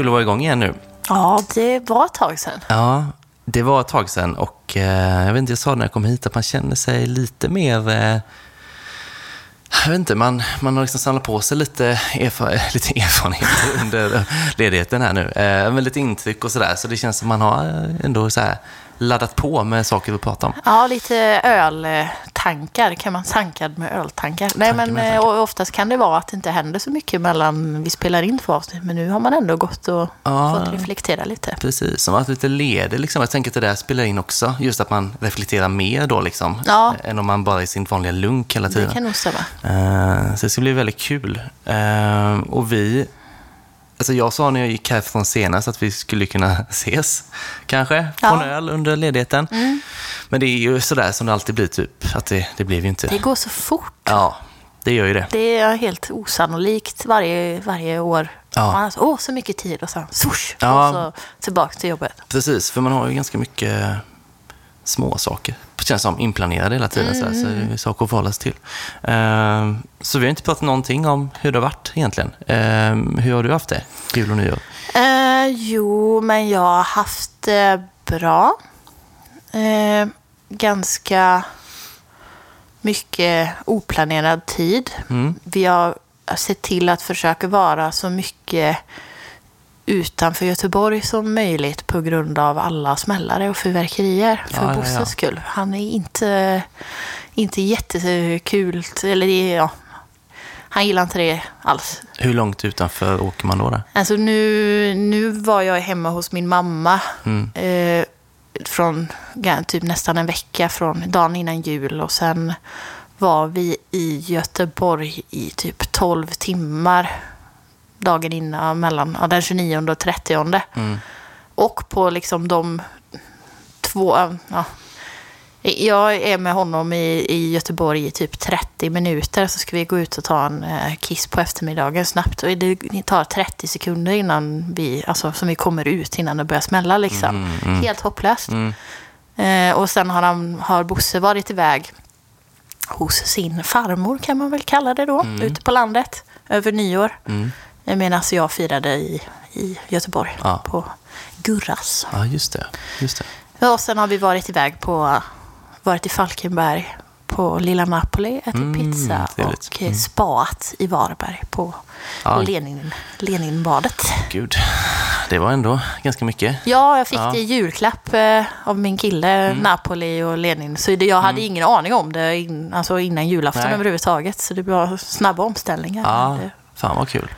kul att vara igång igen nu. Ja, det var ett tag sedan. Ja, det var ett tag sedan och eh, jag vet inte, jag sa när jag kom hit att man känner sig lite mer... Eh, jag vet inte, man, man har liksom samlat på sig lite, erfar, lite erfarenheter under ledigheten här nu. Eh, med lite intryck och sådär, så det känns som man har eh, ändå så här laddat på med saker att prata om. Ja, lite öltankar. Kan man tankad med öltankar? Nej, men med eh, oftast kan det vara att det inte händer så mycket mellan vi spelar in två avsnitt. Men nu har man ändå gått och Ja. fått reflektera lite. Precis, som att lite ledig liksom. Jag tänker att det där spelar in också. Just att man reflekterar mer då liksom. Ja. Än om man bara är i sin vanliga lunk hela Det tiden. kan nog stämma. Eh, så det ska bli väldigt kul. Eh, och vi... Alltså jag sa när jag gick härifrån senast att vi skulle kunna ses, kanske, på Ja. en öl under ledigheten. Men det är ju sådär som det alltid blir, typ. Att det, det blev ju inte... Det går så fort. Ja, det gör ju det. Det är helt osannolikt varje, varje år. Ja. Man har så, åh, så mycket tid och sen swoosh, Ja. och så tillbaka till jobbet. Precis, för man har ju ganska mycket små saker det känns som inplanerade hela tiden. Så, här, så saker att förhålla sig till. Eh, så vi har inte pratat någonting om hur det har varit egentligen. Eh, hur har du haft det? Jul och nyår? Eh, jo, men jag har haft det bra. Eh, ganska mycket oplanerad tid. Mm. Vi har sett till att försöka vara så mycket utanför Göteborg som möjligt på grund av alla smällare och fyrverkerier för Ja, ja, ja. Bosses skull. Han är inte, inte jättekul, eller ja, han gillar inte det alls. Hur långt utanför åker man då? Där? Alltså nu, nu var jag hemma hos min mamma Mm. eh, från ja, typ nästan en vecka från dagen innan jul och sen var vi i Göteborg i typ 12 timmar dagen innan, mellan ja, den 29 och 30. Mm. Och på liksom de två, ja, jag är med honom i, i Göteborg i typ 30 minuter så ska vi gå ut och ta en eh, kiss på eftermiddagen snabbt. Och det, tar 30 sekunder innan vi, alltså som vi kommer ut innan det börjar smälla liksom. Helt hopplöst. Mm. Eh, och sen har, han, har Bosse varit iväg hos sin farmor kan man väl kalla det då, ute på landet över nyår. Mm. Eh, Medan jag firade i, i Göteborg Ja. på Gurras. Ja, just det. Just det. Ja, och sen har vi varit iväg på, varit i Falkenberg på Lilla Napoli, ätit Mm, pizza trevligt. och mm. spaat i Varberg på Ja. Lenin, Leninbadet. Gud, det var ändå ganska mycket. Ja, jag fick Ja. det i julklapp eh, av min kille, Napoli och Lenin. Så det, jag hade ingen aning om det in, alltså innan julafton Nej. överhuvudtaget. Så det var snabba omställningar. Ja, det, fan vad kul.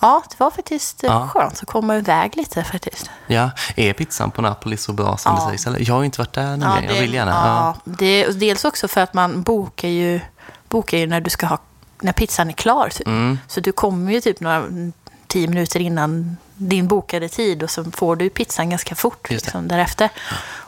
Ja, det var faktiskt eh, Ja. skönt att komma iväg lite faktiskt. Ja, är pizzan på Napoli så bra som Ja. det sägs? Eller? Jag har ju inte varit där nämligen. jag vill gärna. Ja, det, och dels också för att man bokar ju, bokar ju när du ska ha, när pizzan är klar. Typ. Mm. Så du kommer ju typ några tio minuter innan din bokade tid och så får du pizzan ganska fort det. liksom, därefter.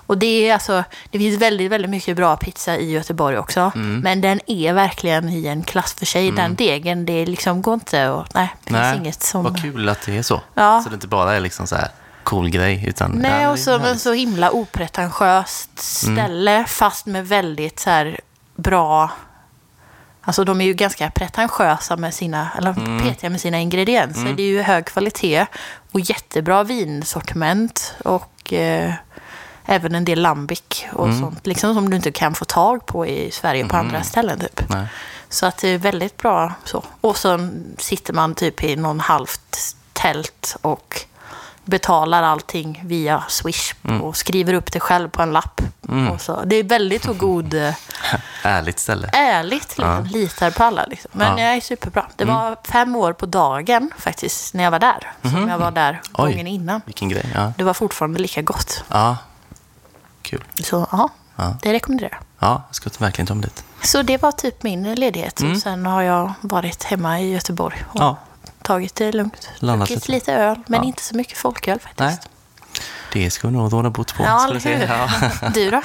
Och det är alltså, det finns väldigt, väldigt mycket bra pizza i Göteborg också. Mm. Men den är verkligen i en klass för sig. Den degen, det liksom går inte och nej, det Nej, finns inget som... Vad kul att det är så. Ja. Så det inte bara är liksom så här cool grej. Utan, Nej, ja, och så en så himla opretentiöst ställe fast med väldigt så här bra... Alltså de är ju ganska pretentiösa med sina, eller petiga med sina ingredienser. Det är ju hög kvalitet och jättebra vinsortiment och eh, även en del lambic och sånt. Liksom som du inte kan få tag på i Sverige på andra ställen typ. Nej. Så att det är väldigt bra så. Och så sitter man typ i någon halvt tält och betalar allting via Swish och skriver upp det själv på en lapp. Och så. Det är väldigt god, eh, Ärligt ställe. ärligt, liksom. litar på alla. Liksom. Men Ja. jag är superbra. Det var fem år på dagen faktiskt när jag var där. Som jag var där Oj. gången innan. Vilken grej. Ja, Det var fortfarande lika gott. ja. Kul. Så ja, Ja. det rekommenderar jag. Ja, jag ska verkligen ta mig dit. Så det var typ min ledighet. Och sen har jag varit hemma i Göteborg och Ja. tagit det lugnt. Landat lite. lite öl, men Ja. inte så mycket folköl faktiskt. Nej. Det vi nog råda bot på. Ja, se. hur? Ja. Du då?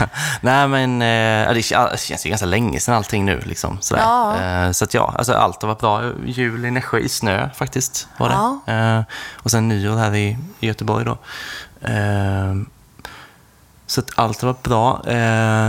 Nej, men eh, det kän- det känns ju ganska länge sedan allting nu. Liksom, sådär. Ja. Eh, så att ja, alltså, allt har varit bra. Jul i Nässjö i snö faktiskt. Var det. Ja. Eh, och sen nyår här i, i Göteborg då. Eh, så att allt varit bra. Eh,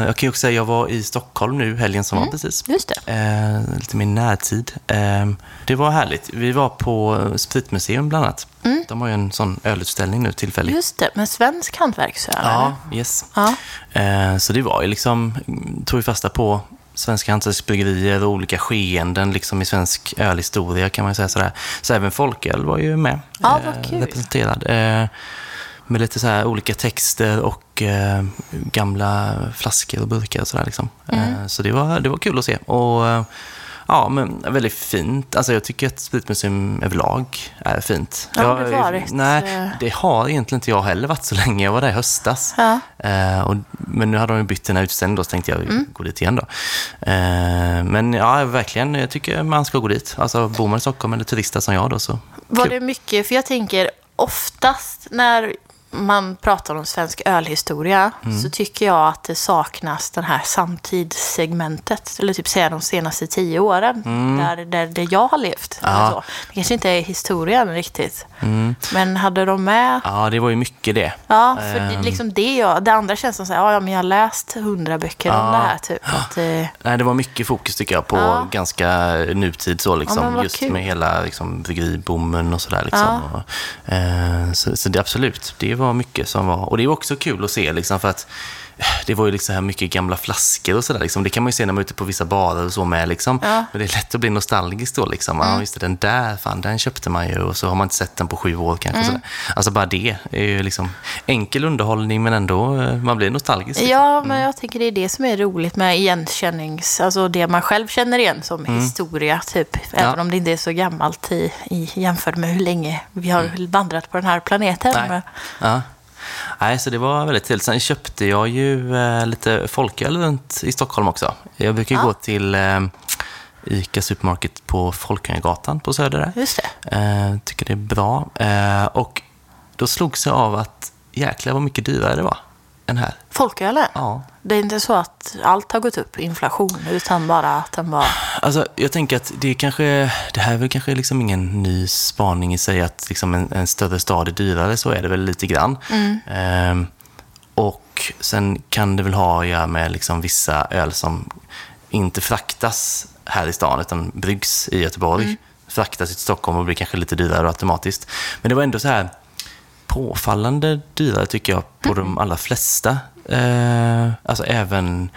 jag kan ju också säga jag var i Stockholm nu helgen som var precis. Just det. Eh, lite mer närtid. Eh, det var härligt. Vi var på Spritmuseum bland annat. De har ju en sån ölutställning nu tillfälligt. Just det, med svensk hantverksöl. Ja, yes. Ja. Eh, så det var ju liksom, tog ju fasta på svenska hantverksbryggerier och olika skeenden liksom i svensk ölhistoria kan man ju säga sådär. Så även folköl var ju med. Ja, vad eh, kul. Representerad. Eh, med lite så olika texter och eh, gamla flaskor och burkar och sådär liksom. Mm. Eh, så det var, det var kul att se. Och eh, ja, men väldigt fint. Alltså jag tycker att Spritmuseum överlag är fint. Ja, jag, det har varit, Nej, eh. det har egentligen inte jag heller varit så länge. Jag var där i höstas. Ja. Eh, och, men nu hade de bytt den här utställningen då, så tänkte jag Mm. gå dit igen då. Eh, men ja, verkligen, jag tycker man ska gå dit. Alltså bor man i Stockholm eller turister som jag då så. Var kul. det mycket, för jag tänker oftast när man pratar om svensk ölhistoria Mm. så tycker jag att det saknas den här samtidssegmentet. Eller typ säga de senaste tio åren. Där, där, där jag har levt. Eller Mm. Ja. så. Det kanske inte är historien riktigt. Mm. Men hade de med... Ja, det var ju mycket det. Ja, för det, Ehm. liksom det jag... Det andra känns som så här, ja, ja, men jag har läst hundra böcker om Ja. det här. Typ. Att, eh, Nej, det var mycket fokus tycker jag på Ja. ganska nutid så Ja, liksom. vad just kul. med hela liksom, bryggeriboomen och sådär liksom. Och, eh, så, så det absolut, det var mycket som var, och det är också kul att se liksom för att det var ju liksom mycket gamla flaskor och sådär. Liksom. Det kan man ju se när man är ute på vissa barer och så med. Liksom. Ja. Men det är lätt att bli nostalgisk då. Liksom. Ja, just det, den där, fan, den köpte man ju och så har man inte sett den på sju år kanske. Sådär. Alltså bara det är ju liksom enkel underhållning men ändå, eh, man blir nostalgisk. liksom. Ja, men jag tänker det är det som är roligt med igenkännings... Alltså det man själv känner igen som historia, typ. Även om det inte är så gammalt i, i jämfört med hur länge vi har vandrat på den här planeten. Nej. Men, Ja. Nej, så det var väldigt trevligt. Sen köpte jag ju eh, lite folköl runt i Stockholm också. Jag brukar ju Ja. gå till eh, ICA Supermarket på Folkungagatan på Söder där. just det. Eh, tycker det är bra. Eh, och då slogs jag av att jäklar vad mycket dyrare det var än här. Folkölen. Ja. Det är inte så att allt har gått upp i inflation, utan bara att den var... Alltså, jag tänker att det är kanske, det här är väl kanske liksom ingen ny spaning i sig att liksom en, en större stad är dyrare, så är det väl lite grann. Ehm, och sen kan det väl ha att göra med liksom vissa öl som inte fraktas här i stan, utan bryggs i Göteborg. Fraktas till Stockholm och blir kanske lite dyrare automatiskt. Men det var ändå så här påfallande dyrare tycker jag på de allra flesta. Eh, alltså även,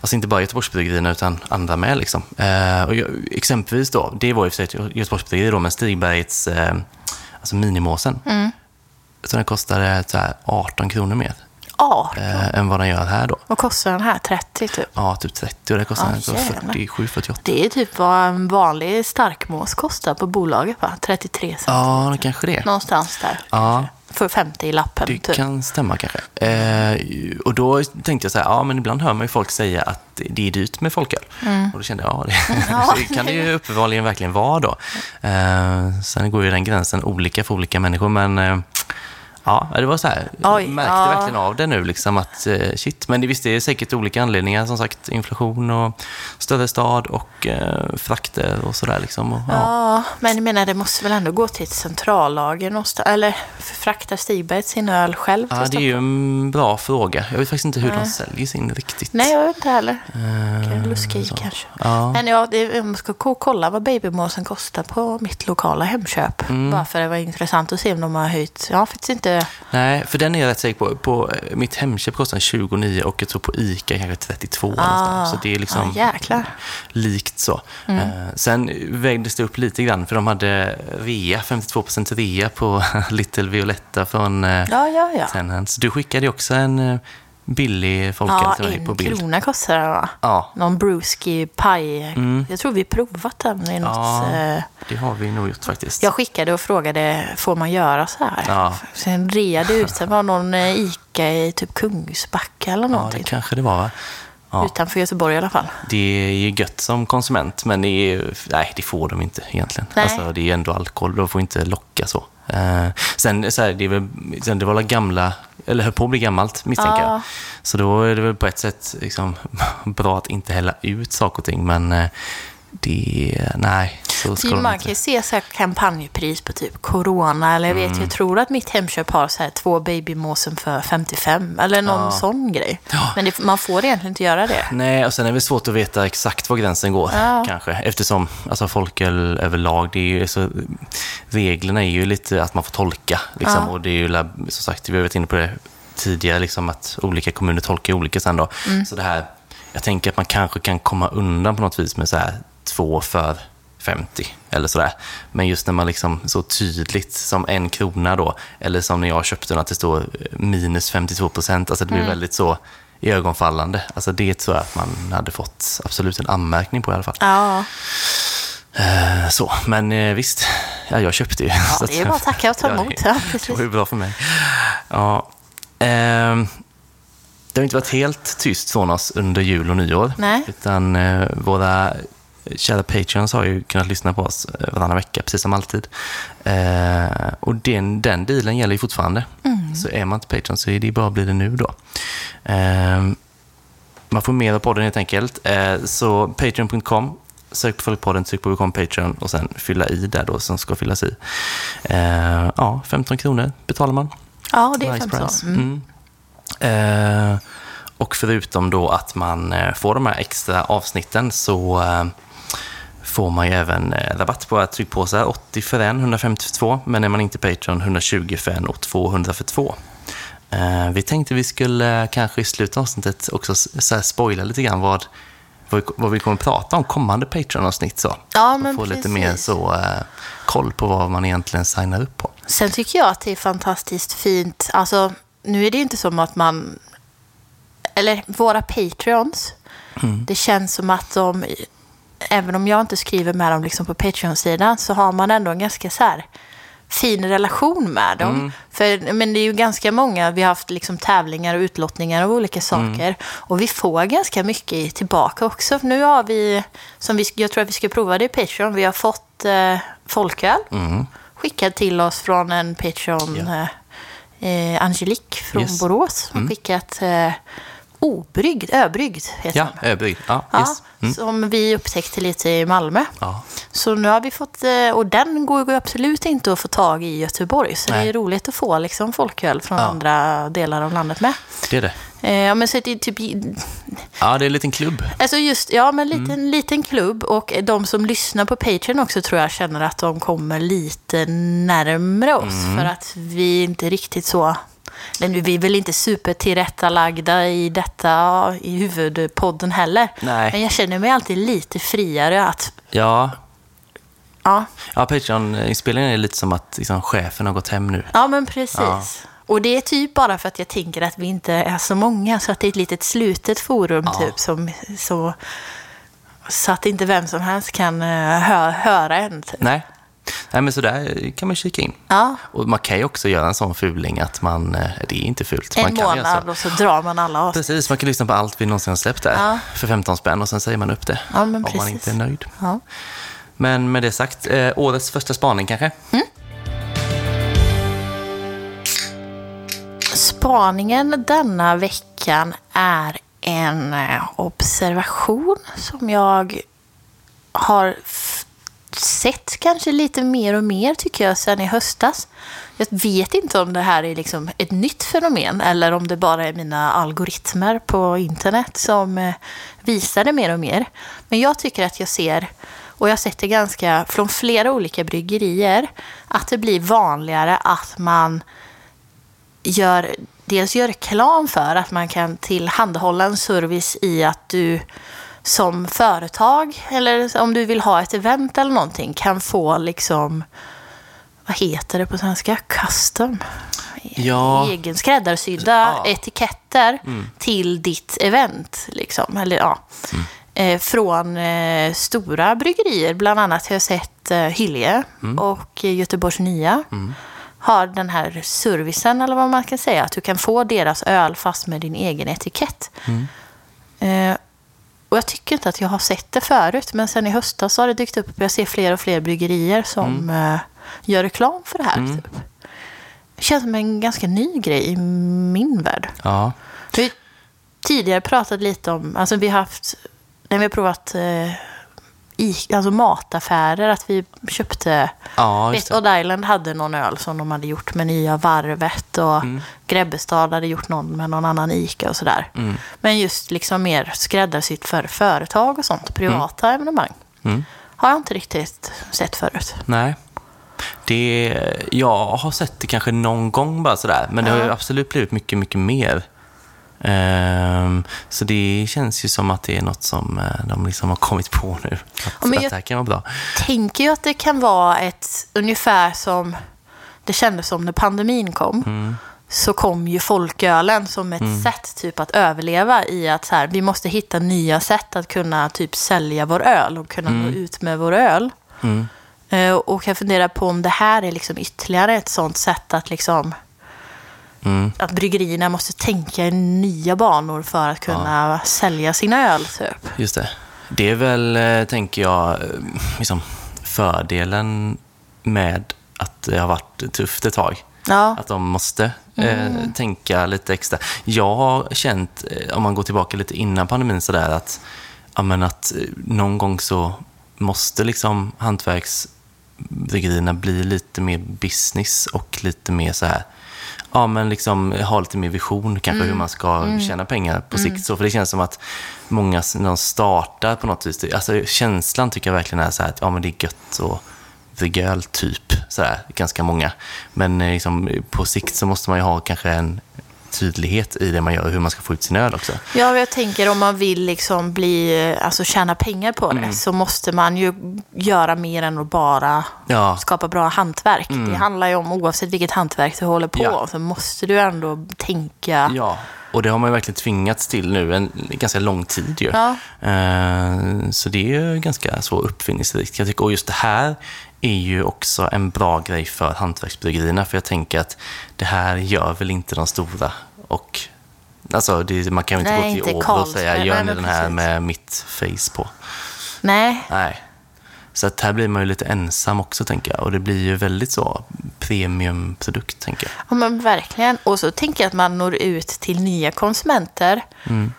alltså inte bara Göteborgsbryggerierna utan andra med. Liksom. Eh, och jag, exempelvis då, det var ju för sig ett Göteborgsbryggeri då, men Stigbergets eh, alltså minimåsen. Så den kostade så här 18 kronor mer 18. eh, än vad den gör här då. Vad kostar den här? 30 typ? Ja, typ 30 och det kostar Ja, den så jävlar. 47, 48. Det är typ vad en vanlig starkmås kostar på bolaget, va? 33 cent. Ja, det kanske det. Någonstans där. Ja. För 50 i lappen, Det typ. kan stämma kanske. Eh, och då tänkte jag så här, ja men ibland hör man ju folk säga att det är dyrt med folköl. Och då kände jag, ja det, Mm. Ja. kan det ju uppenbarligen verkligen vara då. Eh, sen går ju den gränsen olika för olika människor, men eh, ja, det var så här, Oj, märkte ja. verkligen av det nu liksom att eh, shit, men det visst det är säkert olika anledningar, som sagt inflation och större stad och eh, frakter och sådär liksom. Och, ja. Ja, men jag menar det måste väl ändå gå till ett centrallager någonstans. Eller fraktar Stigberg sin öl själv till Ja, det är ju en bra fråga. Jag vet faktiskt inte hur de säljer sin riktigt. Nej, jag vet inte heller. Eh, luska i så. kanske. Ja. Men ja, jag ska ko- kolla vad babymåsen kostar på mitt lokala Hemköp. Mm. Bara för det var intressant att se om de har höjt. Jag har faktiskt inte... Nej, för den är jag rätt säker på. På eh, mitt Hemköp kostar den 29 och jag tror på ICA kanske 32 någonstans. Så det är liksom ah, jäklar. likt så. Eh, sen vägdes det upp lite grann för de hade rea, 52% rea på Little Violetta från eh, Ja, ja, ja. Tenhans. Du skickade också en billig folköl Ja, till mig på en bild. krona kostar den va? Ja, Någon brewski paj. Jag tror vi provat den i något... Mm. Ja. eh, det har vi nog gjort faktiskt. Jag skickade och frågade, får man göra så här? Ja. Sen reade ut, sen var någon eh, Ica i typ Kungsbacka eller ja, det någonting. kanske det var va? Ja. Utanför Göteborg i alla fall. Det är ju gött som konsument, men det, är, ju- nej, det får de inte egentligen. Nej. Alltså, det är ändå alkohol, de får inte locka så. Eh, sen, så här, det, är väl, sen det var gamla, eller höll på att bli gammalt misstänker Ja. jag. Så då är det väl på ett sätt liksom, bra att inte hälla ut saker och ting, men eh, det, nej. Så Så scrollar man kan ju se så här kampanjpris på typ Corona eller jag vet, Mm. jag tror att mitt Hemköp har så här två babymåsen för 55 eller någon Ja. sån grej. Ja. Men det, man får egentligen inte göra det. Nej, och sen är det svårt att veta exakt var gränsen går, Ja. kanske. Eftersom alltså, folköl överlag, det är ju, så, reglerna är ju lite att man får tolka. Liksom, Ja. Och det är ju, som sagt, vi har varit inne på det tidigare, liksom, att olika kommuner tolkar olika sen då. Mm. Så det här, jag tänker att man kanske kan komma undan på något vis med så här två för 50 eller sådär. Men just när man liksom så tydligt som en krona då, eller som när jag köpte den att det står minus 52 procent, alltså det blir väldigt så ögonfallande. Alltså det tror jag att man hade fått absolut en anmärkning på i alla fall. Ja, Eh, Så, men eh, visst, ja, jag köpte ju. ja det är bara att tacka och ta emot. det- Ja, Det var ju bra för mig. Ja, ehm, det har inte varit helt tyst från oss under jul och nyår. Nej. Utan eh, våra kära patreons har ju kunnat lyssna på oss eh, varannan vecka, precis som alltid. Eh, och den, den dealen gäller ju fortfarande. Mm. Så är man inte patreon så är det bara att bli det nu då. Ehm, man får mer av podden helt enkelt. Eh, så patreon.com, sök på Följ-podden, tryck på Become Patreon och sen fylla i där då som ska fyllas i. Eh, ja, 15 kronor betalar man. Ja, det är Nice 15. price. Mm. Mm. Eh, och förutom då att man eh, får de här extra avsnitten så eh, får man ju även eh, rabatt på tryckpåsar. 80 för en, 150 för två. Men är man inte Patreon, 120 för en och 200 för två. Eh, vi tänkte vi skulle kanske i slutet av avsnittet också så spoila lite grann vad, vad, vi, kommer att prata om kommande Patreon-avsnitt. Så. Ja, Och men få lite precis. mer så, eh, koll på vad man egentligen signar upp på. Sen tycker jag att det är fantastiskt fint. Alltså, nu är det inte som att man... Eller våra Patreons. Mm. Det känns som att de... Även om jag inte skriver med dem liksom på Patreon-sidan så har man ändå en ganska så här fin relation med dem. Mm. För, men det är ju ganska många, vi har haft liksom tävlingar och utlottningar av olika Mm. saker. Och vi får ganska mycket tillbaka också. Nu har vi, som vi, jag tror att vi ska prova det i Patreon, vi har fått eh, folköl Mm. skickad till oss från en Patreon, eh, eh, Angelique från Yes. Borås. Hon Mm. skickat eh, obryggd, öbryggd heter Ja, den. öbrygd. Ja, Ja, yes. Mm. Som vi upptäckte lite i Malmö. ja. Så nu har vi fått, eh, och den går ju absolut inte att få tag i i Göteborg. Så det Nej. är roligt att få liksom folköl från Ja. andra delar av landet med. det är det. Eh, Ja, men så det är typ, Ja, det är en liten klubb. alltså just, ja men liten, Mm. liten klubb och de som lyssnar på Patreon också tror jag känner att de kommer lite närmre oss. Mm. För att vi är inte riktigt så, eller nu, vi är väl inte supertillrättalagda i detta, i huvudpodden heller. Nej. Men jag känner mig alltid lite friare att, Ja, ja, ja Patreon-inspelningen är lite som att liksom, chefen har gått hem nu. Ja, men precis. Ja. Och det är typ bara för att jag tänker att vi inte är så många, så att det är ett litet slutet forum Ja. typ. Som, så, så att inte vem som helst kan eh, hö, höra en. Typ. Nej. Nej, men så där kan man kika in. Ja, Och man kan ju också göra en sån fuling att man, eh, det är inte fult. en man kan månad så. och så drar man alla avsnitt. Precis, man kan lyssna på allt vi någonsin har släppt där Ja. för 15 spänn och sen säger man upp det Ja, men om man inte är nöjd. Ja. Men med det sagt, eh, årets första spaning kanske? Spaningen denna veckan är en eh, observation som jag har sett kanske lite mer och mer tycker jag sen i höstas. Jag vet inte om det här är liksom ett nytt fenomen eller om det bara är mina algoritmer på internet som eh, visar det mer och mer. Men jag tycker att jag ser, och jag har sett det ganska från flera olika bryggerier, att det blir vanligare att man gör, dels gör reklam för att man kan tillhandahålla en service i att du som företag eller om du vill ha ett event eller någonting kan få liksom, vad heter det på svenska? Custom? Ja. Egen skräddarsydda Ja. etiketter till ditt event. Liksom. Eller, ja. eh, från eh, stora bryggerier. Bland annat har jag sett eh, Hyllie och eh, Göteborgs Nya. Har den här servicen, eller vad man kan säga. Att du kan få deras öl fast med din egen etikett. Eh, och jag tycker inte att jag har sett det förut. Men sen i höstas har det dykt upp. Jag ser fler och fler bryggerier som eh, gör reklam för det här. Typ. Det känns som en ganska ny grej i min värld. Ja. Vi tidigare pratat lite om, alltså vi har haft, när vi har provat eh, i, alltså mataffärer, att vi köpte... Ja, Vet. Odd Island hade någon öl som de hade gjort med nya Varvet och Mm. Grebbestad hade gjort någon med någon annan ICA och sådär. Mm. Men just liksom mer skräddarsytt för företag och sånt, privata evenemang. Mm. Har jag inte riktigt sett förut. Nej. Det, jag har sett det kanske någon gång bara sådär, men det har absolut blivit mycket, mycket mer. Ehm, så det känns ju som att det är något som eh, de liksom har kommit på nu. Att, Ja, men att jag- det här kan vara bra. tänker ju att det kan vara ett ungefär som det kändes som när pandemin kom. Mm. Så kom ju folkölen som ett sätt typ att överleva i att så här, vi måste hitta nya sätt att kunna typ sälja vår öl och kunna nå ut med vår öl. Mm. Eh, Och jag funderar på om det här är liksom ytterligare ett sånt sätt att liksom Mm. att bryggerierna måste tänka i nya banor för att kunna sälja sina öl typ. Just det. Det är väl, eh, tänker jag, eh, liksom fördelen med att det har varit tufft ett tag. Ja, Att de måste eh, tänka lite extra. Jag har känt, eh, om man går tillbaka lite innan pandemin, sådär att, ja, att eh, någon gång så måste liksom hantverksbryggerierna bli lite mer business och lite mer så här Ja, men liksom ha lite mer vision kanske hur man ska tjäna pengar på sikt. Så, för det känns som att många när de startar på något vis, alltså känslan tycker jag verkligen är så här att ja, men det är gött och brygga öl, typ. Sådär, ganska många. Men eh, liksom, på sikt så måste man ju ha kanske en tydlighet i det man gör och hur man ska få ut sin öl också. Ja, jag tänker om man vill liksom bli, alltså tjäna pengar på det så måste man ju göra mer än att bara Ja, skapa bra hantverk. Det handlar ju om, oavsett vilket hantverk du håller på, Ja. så måste du ändå tänka. ja. Och det har man ju verkligen tvingats till nu en ganska lång tid ju. Ja. Eh, Så det är ju ganska så uppfinningsrikt. Jag tycker, och just det här är ju också en bra grej för hantverksbryggerierna. För jag tänker att det här gör väl inte de stora. Och Alltså, det, man kan ju inte Nej, gå till Åbro och säga gör ni den här precis. med mitt face på. Nej, Nej. Så att här blir man ju lite ensam också, tänker jag. Och det blir ju väldigt så premiumprodukt, tänker jag. ja, men verkligen. Och så tänker jag att man når ut till nya konsumenter. Mm.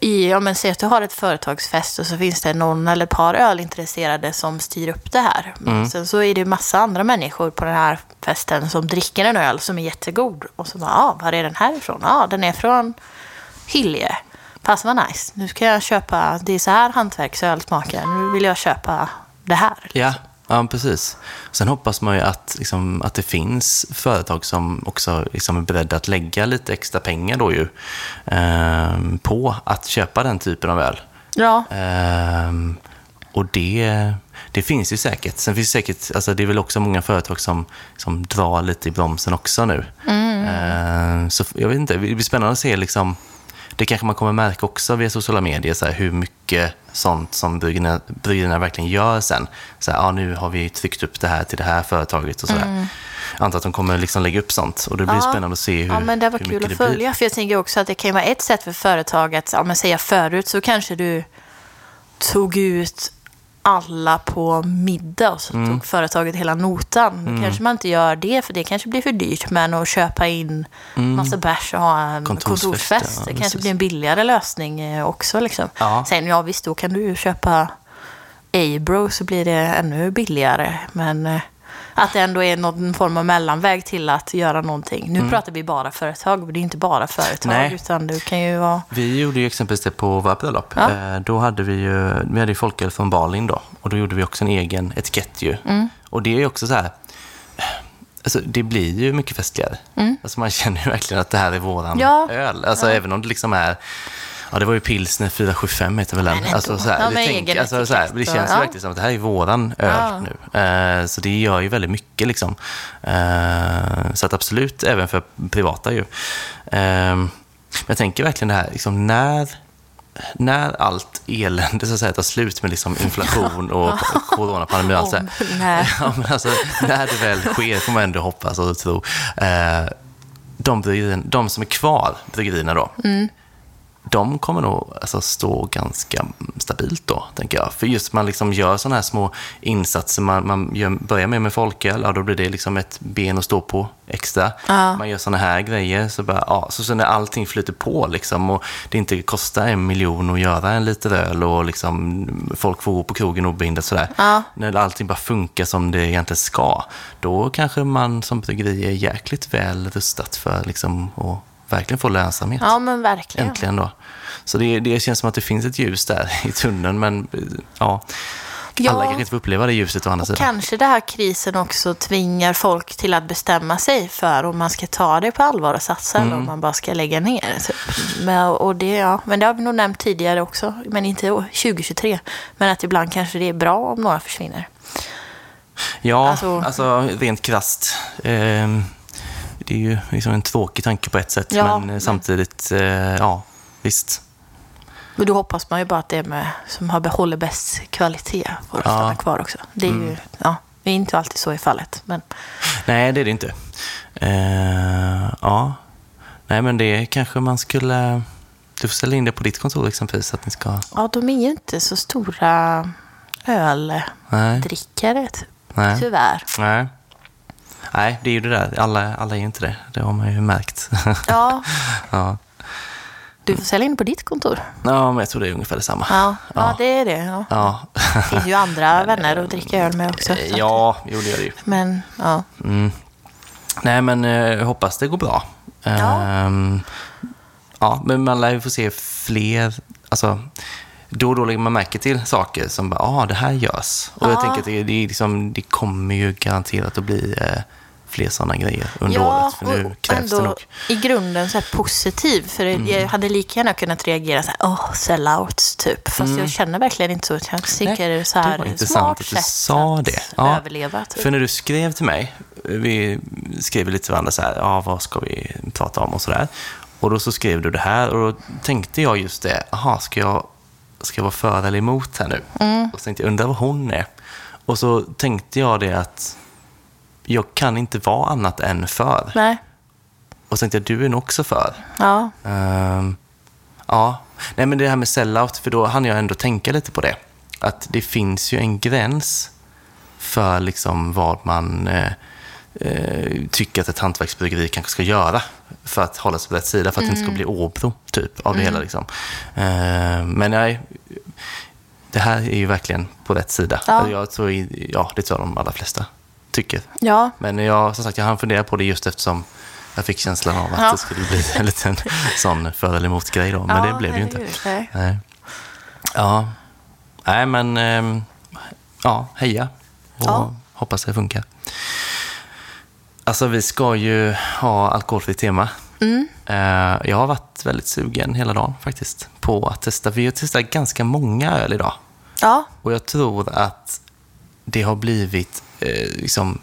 I, ja, men säg att du har ett företagsfest och så finns det någon eller ett par ölintresserade som styr upp det här. Mm. Sen så är det massa andra människor på den här festen som dricker en öl som är jättegod. Och så bara, ja, var är den här ifrån? Ja, den är från Hyllie. Fast vad nice. Nu ska jag köpa, det är så här hantverksöl smakar. Nu vill jag köpa det här. Ja, ja precis. Sen hoppas man ju att, liksom, att det finns företag som också liksom är beredda att lägga lite extra pengar då ju, ehm, på att köpa den typen av öl. Ja, Ehm, och det, det finns ju säkert. Sen finns det säkert, alltså det är väl också många företag som, som drar lite i bromsen också nu. Ehm, så jag vet inte, det blir spännande att se liksom, det kanske man kommer märka också via sociala medier, så här, hur mycket sånt som bryggerierna, bryggerierna verkligen gör sen. Så här, ja, nu har vi tryckt upp det här till det här företaget och sådär. Jag antar att de kommer liksom lägga upp sånt och det blir Ja. spännande att se hur, ja, men det var kul mycket att det följa. För jag tänker också att det kan ju vara ett sätt för företag att, ja, men säga förut så kanske du tog ut alla på middag och så Mm. tog företaget hela notan. Nu kanske man inte gör det för det kanske blir för dyrt. Men att köpa in massa bärs och ha en Mm. Kontorsfest, kontorsfest. ja, det precis. kanske blir en billigare lösning eh, också. Liksom. Ja. Sen ja visst, då kan du ju köpa Abro så blir det ännu billigare. Men eh, att det ändå är någon form av mellanväg till att göra någonting. Nu pratar vi bara företag, men det är inte bara företag. Mm. Nej. Utan det kan ju vara... Vi gjorde ju exempelvis det på våra bröllop. Ja. Eh, Då hade vi ju, vi hade ju folköl från Balin då. Och då gjorde vi också en egen etikett ju. Mm. Och det är ju också så här, alltså det blir ju mycket festligare. Alltså man känner ju verkligen att det här är våran Mm. Ja. öl. Alltså även om det liksom är, ja det var ju pilsner 475 heter väl den. Ändå. Alltså, så här, Ja, det, tänk, alltså, så här, det känns ja. verkligen som att det här är våran öl nu. Eh, Så det gör ju väldigt mycket liksom. Eh, Så att absolut, även för privata ju. Eh, Men jag tänker verkligen det här, liksom när, när allt elände så att säga tar slut med liksom inflation och coronapandemi och allt så här. Om, nej. Ja, men alltså, när det väl sker får man ändå hoppas och tro. Eh, de, bryggerierna, de som är kvar, bryggerierna då, de kommer nog alltså, stå ganska stabilt då, tänker jag. För just man liksom gör sådana här små insatser, man, man gör, börjar med med folköl, ja, då blir det liksom ett ben att stå på extra. Ja. Man gör sådana här grejer, så, bara, ja, så, så när allting flyter på liksom, och det inte kostar en miljon att göra en liter öl och liksom, folk får gå på krogen obehindrat sådär. Ja. När allting bara funkar som det egentligen ska, då kanske man som bryggeri är jäkligt väl rustat för liksom, att verkligen få lönsamhet. Ja, men verkligen. Äntligen då. Så det, det känns som att det finns ett ljus där i tunneln, men eh, ja, Ja. alla kanske inte får uppleva det ljuset å andra sidan. Kanske det här krisen också tvingar folk till att bestämma sig för om man ska ta det på allvar och satsa eller om man bara ska lägga ner. Typ. Men, och det, ja, men det har vi nog nämnt tidigare också, men inte år 2023. Men att ibland kanske det är bra om några försvinner. Ja, Alltså- alltså, rent krasst. ehm, det är ju liksom en tråkig tanke på ett sätt, Ja, men eh, men- samtidigt, eh, ja, visst. Men då hoppas man ju bara att det med, som har behåller bäst kvalitet får Ja. stanna kvar också. Det är ju, ja, det är inte alltid så i fallet. Men Nej, det är det inte. Eh, ja, nej men det kanske man skulle... Du får ställa in det på ditt kontor exempelvis, att ni ska... ja, de är ju inte så stora öldrickare, typ. nej. tyvärr. Nej. Nej, det är ju det där. Alla, alla är inte det. Det har man ju märkt. Ja, ja. du får sälja in på ditt kontor. ja, men jag tror det är ungefär detsamma. Ja, ja. Ja. det är det. Ja. Ja, Det finns ju andra vänner att dricka öl med också. ja jo, det gör det ju. Men ja, Mm. Nej, men eh, jag hoppas det går bra. Ja. Ehm, ja, men man lär ju få se fler... Alltså, då och då lägger man märke till saker som bara, ah, det här görs. Och jag Ja. tänker att det, det, liksom, det kommer ju garanterat att bli eh, fler sådana grejer under ja året. För nu krävs det ändå nog. i grunden så här positiv. För Mm. jag hade lika gärna kunnat reagera så här, åh, sellouts typ. Fast jag känner verkligen inte så. Jag tycker det är så Mm. det här var intressant att du sa det. Ja. överleva. Typ. För när du skrev till mig, vi skrev lite till varandra så här, ja, vad ska vi prata om och sådär. Och då så skrev du det här och då tänkte jag just det, aha, ska jag, ska jag vara för eller emot här nu? Mm. Och så tänkte jag, undrar vad hon är. Och så tänkte jag det att jag kan inte vara annat än för. Nej, Och så tänkte jag, du är nog också för. ja. Ehm, ja, nej men det här med sellout, för då hann jag ändå tänka lite på det. Att det finns ju en gräns för liksom vad man eh, eh, tycker att ett hantverksbryggeri kanske ska göra för att hålla sig på rätt sida, för att det inte ska bli Åbro typ av det hela. Liksom. Ehm, men nej, det här är ju verkligen på rätt sida. Ja. Jag tror, ja, det tror de allra flesta tycker. ja. Men jag, som sagt, jag hann fundera på det just eftersom jag fick känslan av att Ja. det skulle bli en liten sån för eller emot-grej då. Men Ja, det blev det ju inte. Nej. Ja. Nej, men ehm, ja, heja. Och Ja. hoppas det funkar. Alltså, vi ska ju ha alkoholfritt tema. Mm. Eh, Jag har varit väldigt sugen hela dagen faktiskt på att testa. Vi har testat ganska många öl idag. Ja, Och jag tror att det har blivit, eh, liksom,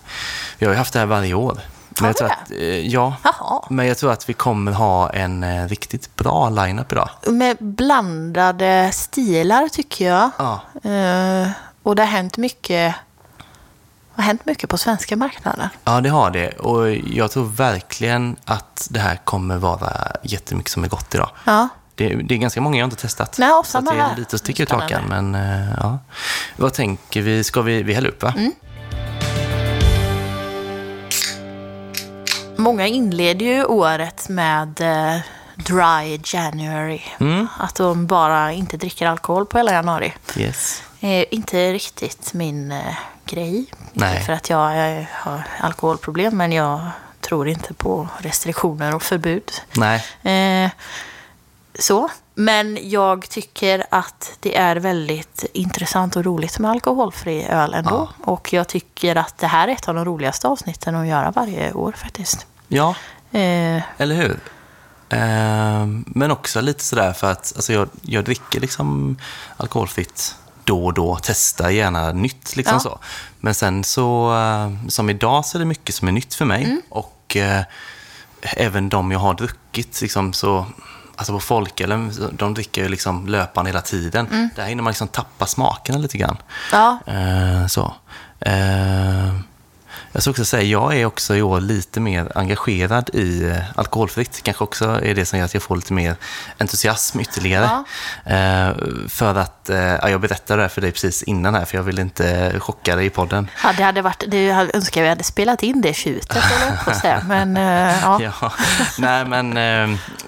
vi har ju haft det här varje år. Men jag tror att, eh, ja, Jaha. men jag tror att vi kommer ha en eh, riktigt bra line-up idag. med blandade stilar tycker jag. Ja, Eh, och det har hänt mycket, har hänt mycket på svenska marknaden. ja, det har det. Och jag tror verkligen att det här kommer vara jättemycket som är gott idag. Ja, Det, det är ganska många jag inte testat. Nej, så det är lite att sticka ut hakan. Men eh, ja. Vad tänker vi? Ska vi, vi hälla upp va? Mm. Många inleder ju året med eh, Dry January. Mm. Att de bara inte dricker alkohol på hela januari. Yes. Eh, inte riktigt min eh, grej. Nej. För att jag, eh, har alkoholproblem, men jag tror inte på restriktioner och förbud. Nej. Så. Men jag tycker att det är väldigt intressant och roligt med alkoholfri öl ändå. Och jag tycker att det här är ett av de roligaste avsnitten att göra varje år faktiskt. Ja, Eh, Eller hur? Ehm, men också lite sådär för att alltså jag, jag dricker liksom alkoholfritt då och då, testar gärna nytt. Liksom Ja. så. Men sen så, eh, som idag så är det mycket som är nytt för mig. Mm. Och eh, även de jag har druckit, liksom så, alltså på folkölen, de dricker ju liksom löpande hela tiden. Mm. Där hinner man liksom tappa smakerna lite grann. ja, Eh, så. Eh, Jag ska också säga, jag är också i år lite mer engagerad i eh, alkoholfritt. Kanske också är det som gör att jag får lite mer entusiasm ytterligare. Eh, för att, eh, ja, jag berättade det här för dig precis innan här, för jag vill inte chocka dig i podden. Ja, det hade varit, det önskar vi hade spelat in det tjutet, eller på säga. Men, ja. Ja, nej men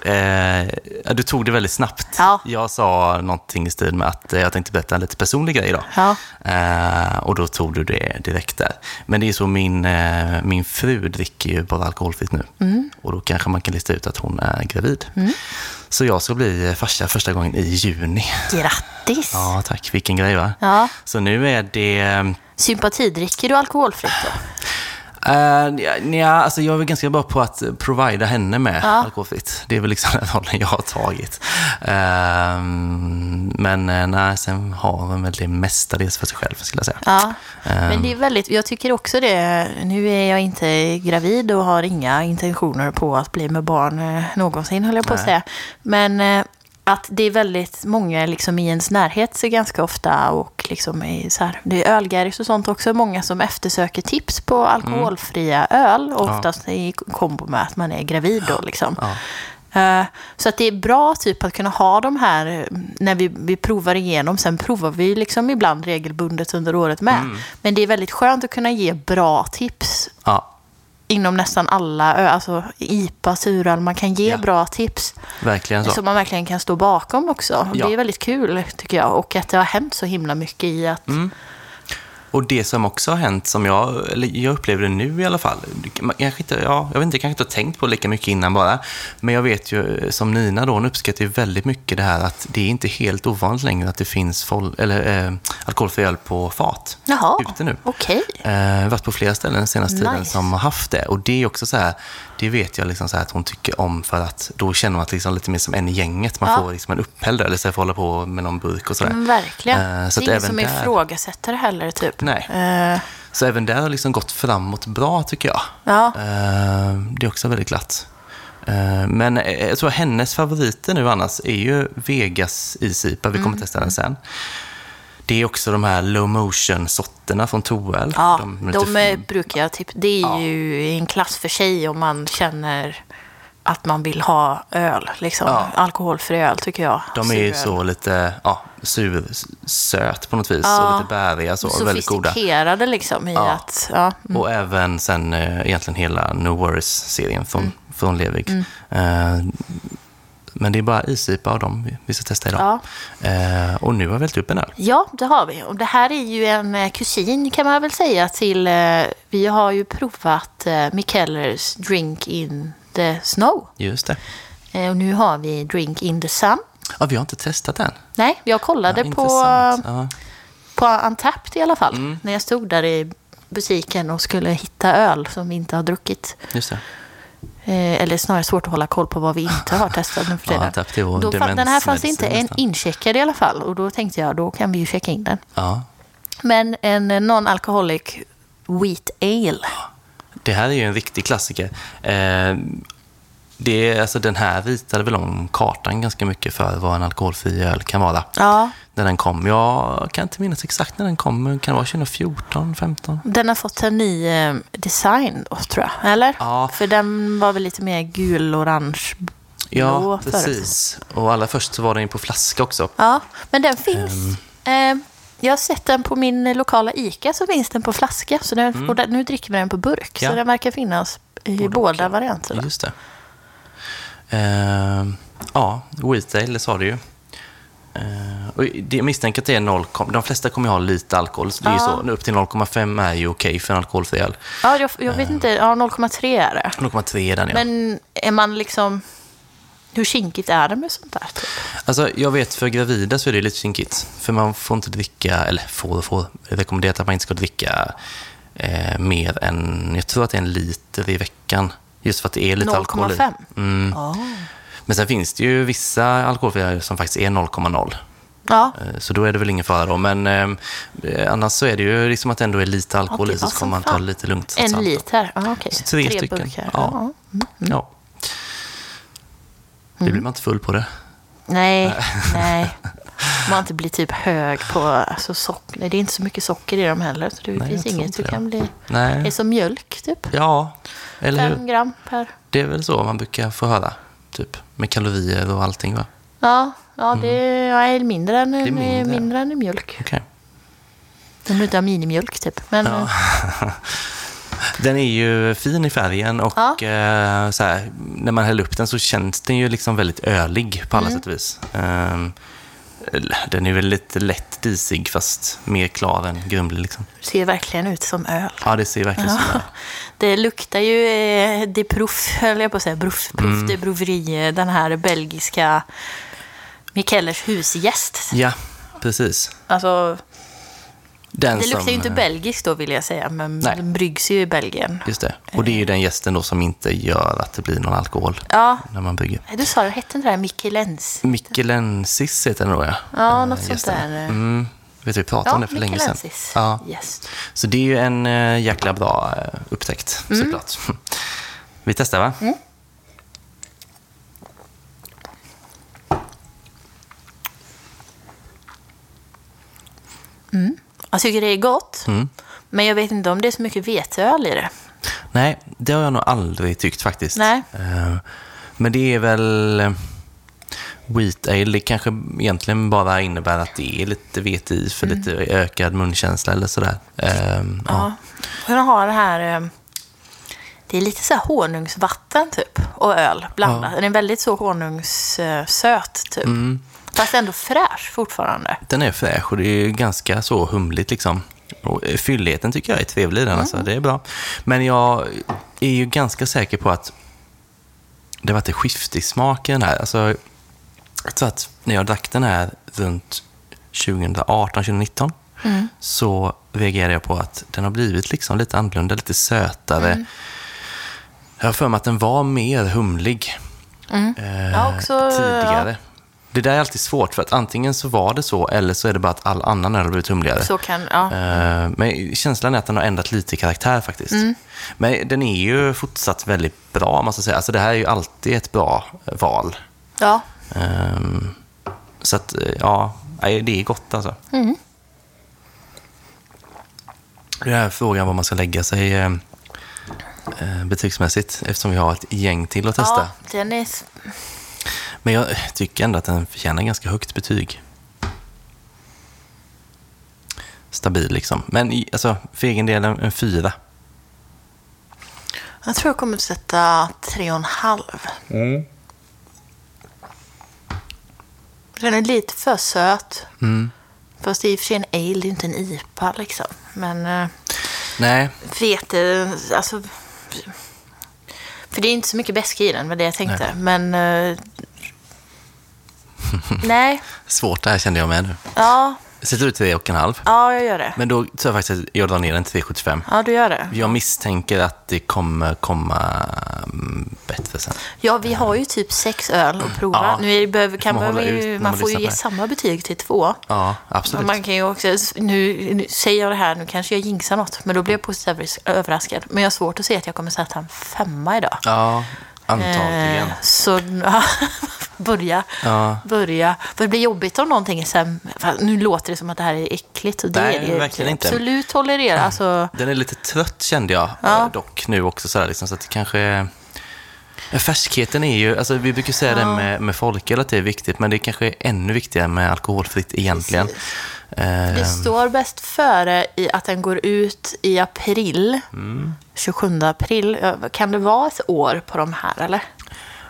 eh, du tog det väldigt snabbt. Ja. Jag sa någonting i stil med att jag tänkte berätta en lite personlig grej idag. Ja. Eh, och då tog du det direkt där. Men det är så min, eh, min fru dricker ju bara alkoholfritt nu. Mm. Och då kanske man kan lista ut att hon är gravid. Så jag ska bli farsa första gången i juni. Grattis! Ja, tack. Vilken grej va? Ja. Så nu är det... Sympatidricker du alkoholfritt då? Uh, ja, alltså jag är väl ganska bra på att provida henne med Ja. alkoholfritt. Det är väl liksom den rollen jag har tagit. Ehm, men eh, nej, sen har hon väl det mestadels för sig själv, skulle jag säga. Ja, Ehm, men det är väldigt, jag tycker också det. Nu är jag inte gravid och har inga intentioner på att bli med barn eh, någonsin, höll jag på att säga. Men att det är väldigt många liksom i ens närhet så ganska ofta och liksom i så här, det är ölgäris och sånt också, många som eftersöker tips på alkoholfria öl, oftast i kombo med att man är gravid då liksom. Ja. Eh, Så att det är bra typ att kunna ha de här eh, när vi, vi provar igenom. Sen provar vi liksom ibland regelbundet under året med. Mm. Men det är väldigt skönt att kunna ge bra tips ja, inom nästan alla Alltså IPA, suröl, man kan ge Ja. bra tips. verkligen så. Som man verkligen kan stå bakom också. Ja. Det är väldigt kul tycker jag. Och att det har hänt så himla mycket i att... Mm. Och det som också har hänt, som jag, eller jag upplever det nu i alla fall, kanske inte, ja, jag vet inte, kanske inte har tänkt på det lika mycket innan bara, men jag vet ju, eh, som Nina då, hon uppskattar ju väldigt mycket det här att det är inte helt ovanligt längre att det finns fol, eller, eh, alkoholfri öl på fat Jaha, ute nu. okej. Eh, Jag har varit på flera ställen den senaste tiden Nice. som har haft det. Och det är också så här, det vet jag liksom så att hon tycker om för att då känner man att liksom lite mer som en i gänget. Man Ja. får liksom en upphälld eller så får hålla på med någon burk och sådär. Men verkligen. Eh, så det att är ingen som där- ifrågasätter det heller typ. Nej. Eh, Så även där har liksom gått framåt bra tycker jag. ja. Eh, Det är också väldigt glatt. Eh, Men jag tror hennes favoriter nu annars är ju Vegas isipa. Vi kommer Mm. testa den sen. Det är också de här low motion-sorterna från Toel. Ja, De de, lite- brukar jag typ... Det är Ja. ju en klass för sig om man känner att man vill ha öl. Liksom. Ja. Alkoholfri öl tycker jag. De är ju så lite ja, sur, söt på något vis Ja. och lite bäriga så, och väldigt goda. Sofistikerade liksom i Ja. att... Ja. Mm. Och även sen eh, egentligen hela No Worries-serien från, Mm. från Levig. Eh, men det är bara isipa av dem vi- vi ska testa idag. Ja. Eh, och nu har vi vält upp en öl. ja, det har vi. Och det här är ju en eh, kusin kan man väl säga till... eh, Vi har ju provat eh, Mikkellers Drink in the Snow. Just det. Eh, Och nu har vi Drink in the Sun. Ja, vi har inte testat den. Nej, jag kollade ja, på... Ja. på Untapped i alla fall. Mm. När jag stod där i butiken och skulle hitta öl som vi inte har druckit. Just det. Eh, eller snarare svårt att hålla koll på vad vi inte har testat nu för Ja, tiden. Då fann, den här fanns inte en incheckad i alla fall. Och då tänkte jag, då kan vi ju checka in den. Ja. Men en non-alcoholic wheat ale. Det här är ju en riktig klassiker. Eh, det alltså, den här ritade väl om kartan ganska mycket för vad en alkoholfri öl kan vara. Ja, När den kom. Jag kan inte minnas exakt när den kom. men Kan det vara 2014, 15? den har fått en ny eh, design då, tror jag. Eller? Ja. För den var väl lite mer gul-orange Ja, blå förut. precis. Och allra först så var den ju på flaska också. Ja, men den finns. Eh, jag har sett den på min lokala ICA så finns den på flaska. Så den, den, nu dricker vi den på burk. Mm. Ja. Så den verkar finnas i båda och, varianterna. Just det. Ehm, ja, wheat ale sa du ju. Ehm, och det, jag misstänker att det är 0, de flesta kommer ju ha lite alkohol. Så det är ju så, upp till 0,5 är ju okej för en alkoholfri öl. Ja, jag, jag vet inte. Ja, 0,3 är det. 0,3 är den ja. Men är man liksom... Hur kinkigt är det med sånt där? Typ? Alltså, jag vet för gravida så är det lite kinkigt. För man får inte dricka, eller får och får, rekommenderat att man inte ska dricka eh, mer än, jag tror att det är en liter i veckan. Just för att det är lite alkohol i. 0,5? Mm. Ja. Men sen finns det ju vissa alkoholfria som faktiskt är 0,0. Ja, Eh, Så då är det väl ingen fara då. Men eh, annars så är det ju liksom att det ändå är lite alkohol det i så ska som man ta fan. lite lugnt. en då. liter. Ja, okej. Så tre stycken. burkar. Ja. Ja. Mm. Ja. Det blir man inte full på det. Nej, nej. man inte blir typ hög på alltså, socker. Det är inte så mycket socker i dem heller. Så det Nej, finns inget du det. kan bli... Det Nej. är som mjölk typ. Ja, eller Fem hur? gram per... Det är väl så man brukar få höra. Typ med kalorier och allting va? Ja, ja det är mindre än, Mm. är mindre. mindre. än mjölk. Okej. Om du inte har minimjölk typ. Men Ja. Den är ju fin i färgen och Ja. eh, så här, när man häller upp den så känns den ju liksom väldigt ölig på alla Mm. sätt och vis. Ehm, den är väl lite lätt disig fast mer klar än grumlig liksom. ser verkligen ut som öl. Ja, det ser verkligen så ut. Det luktar ju eh, de Prouf, höll jag på att säga. Prouf, Prouf Mm. de Broveri, den här belgiska Mikellers husgäst. Ja, precis. Alltså, Den det luktar ju inte eh, belgiskt då vill jag säga, men Nej. den bryggs ju i Belgien. Just det. Och det är ju den gästen då som inte gör att det blir någon alkohol Ja, när man brygger. du sa det, hette det här Michelens? Mikelensis heter den då ja. Ja, Eh, något sånt gästen. där. Mm. Vet du, vi pratade om det för länge sedan. Michelensis. Ja. Yes. Så det är ju en jäkla bra upptäckt Mm. såklart. Vi testar va? Jag tycker det är gott, Mm. men jag vet inte om det är så mycket veteöl i det. Nej, det har jag nog aldrig tyckt faktiskt. Nej. Eh, men det är väl... eh, Wheat ale, det kanske egentligen bara innebär att det är lite vete i för lite ökad munkänsla eller sådär. Eh, ja. Mm. Ja. Den har det här... eh, Det är lite så här honungsvatten typ och öl blandat. Den är väldigt så honungssöt typ. Mm. Fast ändå fräsch fortfarande. Den är fräsch och det är ganska så humligt liksom. Och eh, fylligheten tycker jag är trevlig i den, alltså. det är bra. Men jag är ju ganska säker på att det varit ett skifte i smaken här. Alltså, jag tror att när jag drack den här runt 2018-2019 så reagerade jag på att den har blivit liksom lite annorlunda, lite sötare. Jag har för mig att den var mer humlig eh, Ja, också- tidigare. Det där är alltid svårt, för att antingen så var det så, eller så är det bara att all annan öl har blivit humligare. Så kan, ja. Eh, Men känslan är att den har ändrat lite karaktär faktiskt. Men den är ju fortsatt väldigt bra, måste jag säga. Alltså det här är ju alltid ett bra val. ja. Ehm, Så att, eh, ja, det är gott alltså. Det är frågan var man ska lägga sig eh, betygsmässigt, eftersom vi har ett gäng till att testa. ja den är... Men jag tycker ändå att den förtjänar ganska högt betyg. Stabil liksom. Men alltså, för egen del en, fyra. Jag tror jag kommer att sätta tre och en halv. Den är lite för söt. Mm. Fast det är i och för sig en ale, det är inte en IPA liksom. Men eh, Nej, vete, alltså... För det är inte så mycket beska i den, var det jag tänkte. Men... nej, svårt det här kände jag med nu. ja, Sätter du tre och en halv? ja, jag gör det. Men då tror jag faktiskt att jag drar ner den till 3,75. Ja, du gör det. Jag misstänker att det kommer komma mm, bättre sen. Ja, vi har ju typ sex öl att prova. Ja. Nu behöver, kan Man man, ut ju, man man får ju ge samma betyg till två. Ja, absolut. Men man kan ju också, nu, nu säger jag det här, nu kanske jag jinxar något, men då blir jag positivt överraskad. Men jag har svårt att se att jag kommer sätta en femma idag. Ja, antagligen. Eh, så ja, börja, Ja. börja. För det blir jobbigt om någonting är sämre. Nu låter det som att det här är äckligt. Och det Nej, är det verkligen inte. Absolut tolerera. Alltså, Den är lite trött kände jag Ja. eh, dock nu också. Sådär, liksom, så att det kanske... Ja, Färskheten är ju, alltså vi brukar säga det med, med folköl att det är viktigt, men det är kanske ännu viktigare med alkoholfritt egentligen. Precis. Eh, det står bäst före i att den går ut i april. Mm. 27 april. Ja, Kan det vara ett år på de här eller?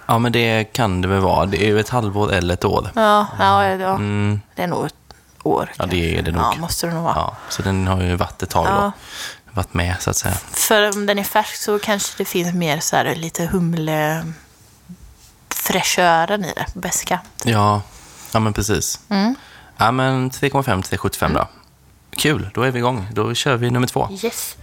Ja, men det kan det väl vara. Det är ju ett halvår eller ett år. Ja, ja, ja. Mm, det är nog ett år. Ja, det är det nog. Ja, måste det nog vara. ja, så den har ju varit ett tag då. Ja. Varit med, så att säga. För om den är färsk så kanske det finns mer så här lite humle fräschören i det, beska. Ja, ja men precis. Mm. Ja, men 3,5 till 75 då. Kul, då är vi igång. Då kör vi nummer två. Yes.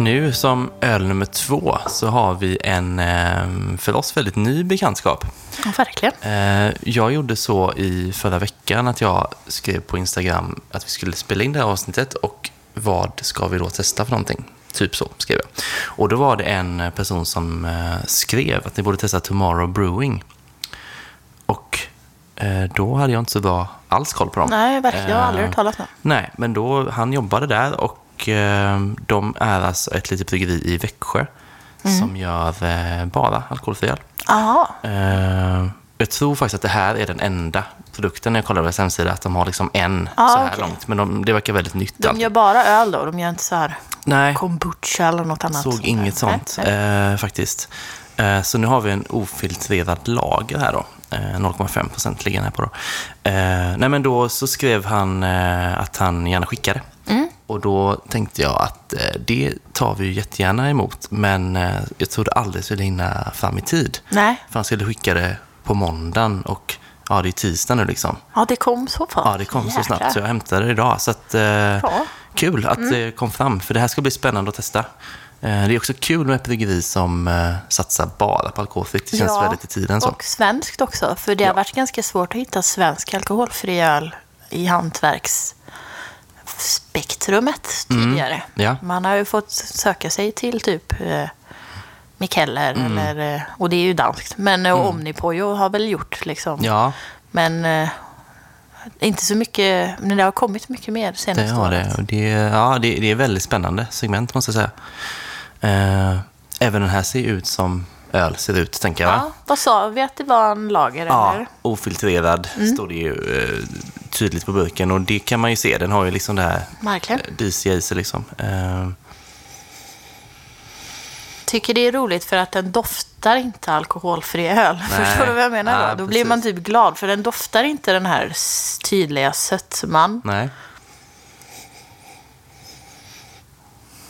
Nu som öl nummer två så har vi en eh, för oss väldigt ny bekantskap. Ja, verkligen. Eh, Jag gjorde så i förra veckan att jag skrev på Instagram att vi skulle spela in det här avsnittet och vad ska vi då testa för någonting? Typ så skrev jag. Och då var det en person som eh, skrev att ni borde testa Tomorrow Brewing. eh, då hade jag inte så bra alls koll på dem. Nej, verkligen. Jag har aldrig hört talas om. Nej, men då, han jobbade där och eh, de är alltså ett litet bryggeri i Växjö Mm. som gör eh, bara alkoholfri öl. Eh, jag tror faktiskt att det här är den enda produkten när jag kollar på deras hemsida, att de har liksom en Ah, så här okej. långt. Men de, det verkar väldigt nytt. De allt. gör bara öl då? De gör inte så här Nej, kombucha eller något annat? såg inget Nej, sånt nej. eh, faktiskt. Så nu har vi en ofiltrerad lager här då. Eh, 0,5 procent ligger den här på då. Nej men då så skrev han att han gärna skickade. Mm. Och då tänkte jag att eh, det tar vi ju jättegärna emot. Men eh, jag trodde aldrig skulle hinna fram i tid. Nej. För han skulle skicka det på måndagen och ja, det är tisdag nu liksom. Ja, det kom så fort. Ja, det kom så Jäklar. snabbt så jag hämtade det idag. Så att, eh, kul att det kom fram, för det här ska bli spännande att testa. Eh, det är också kul med ett bryggeri som eh, satsar bara på alkoholfritt. Det känns Ja, väldigt i tiden så. Och svenskt också, för det har Ja. varit ganska svårt att hitta svensk alkoholfri öl i hantverksspektrumet tidigare. Mm. Ja. Man har ju fått söka sig till typ eh, Mikkeller Mm. eller, eh, och det är ju danskt, men eh, Omnipojo har väl gjort liksom. Ja, Men eh, inte så mycket, men det har kommit mycket mer det senaste har året. det. Det, ja, det, det är väldigt spännande segment måste jag säga. Eh, även den här ser ut som öl ser ut, tänker jag. Ja, vad sa vi att det var en lager Ja, eller? ofiltrerad står det ju eh, tydligt på burken och det kan man ju se. Den har ju liksom det här Verkligen. eh, disiga i sig liksom. Eh, Tycker det är roligt för att den doftar inte alkoholfri öl. Nej. Förstår du vad jag menar då? Ja, Då blir man typ glad för den doftar inte den här tydliga sötman. Nej.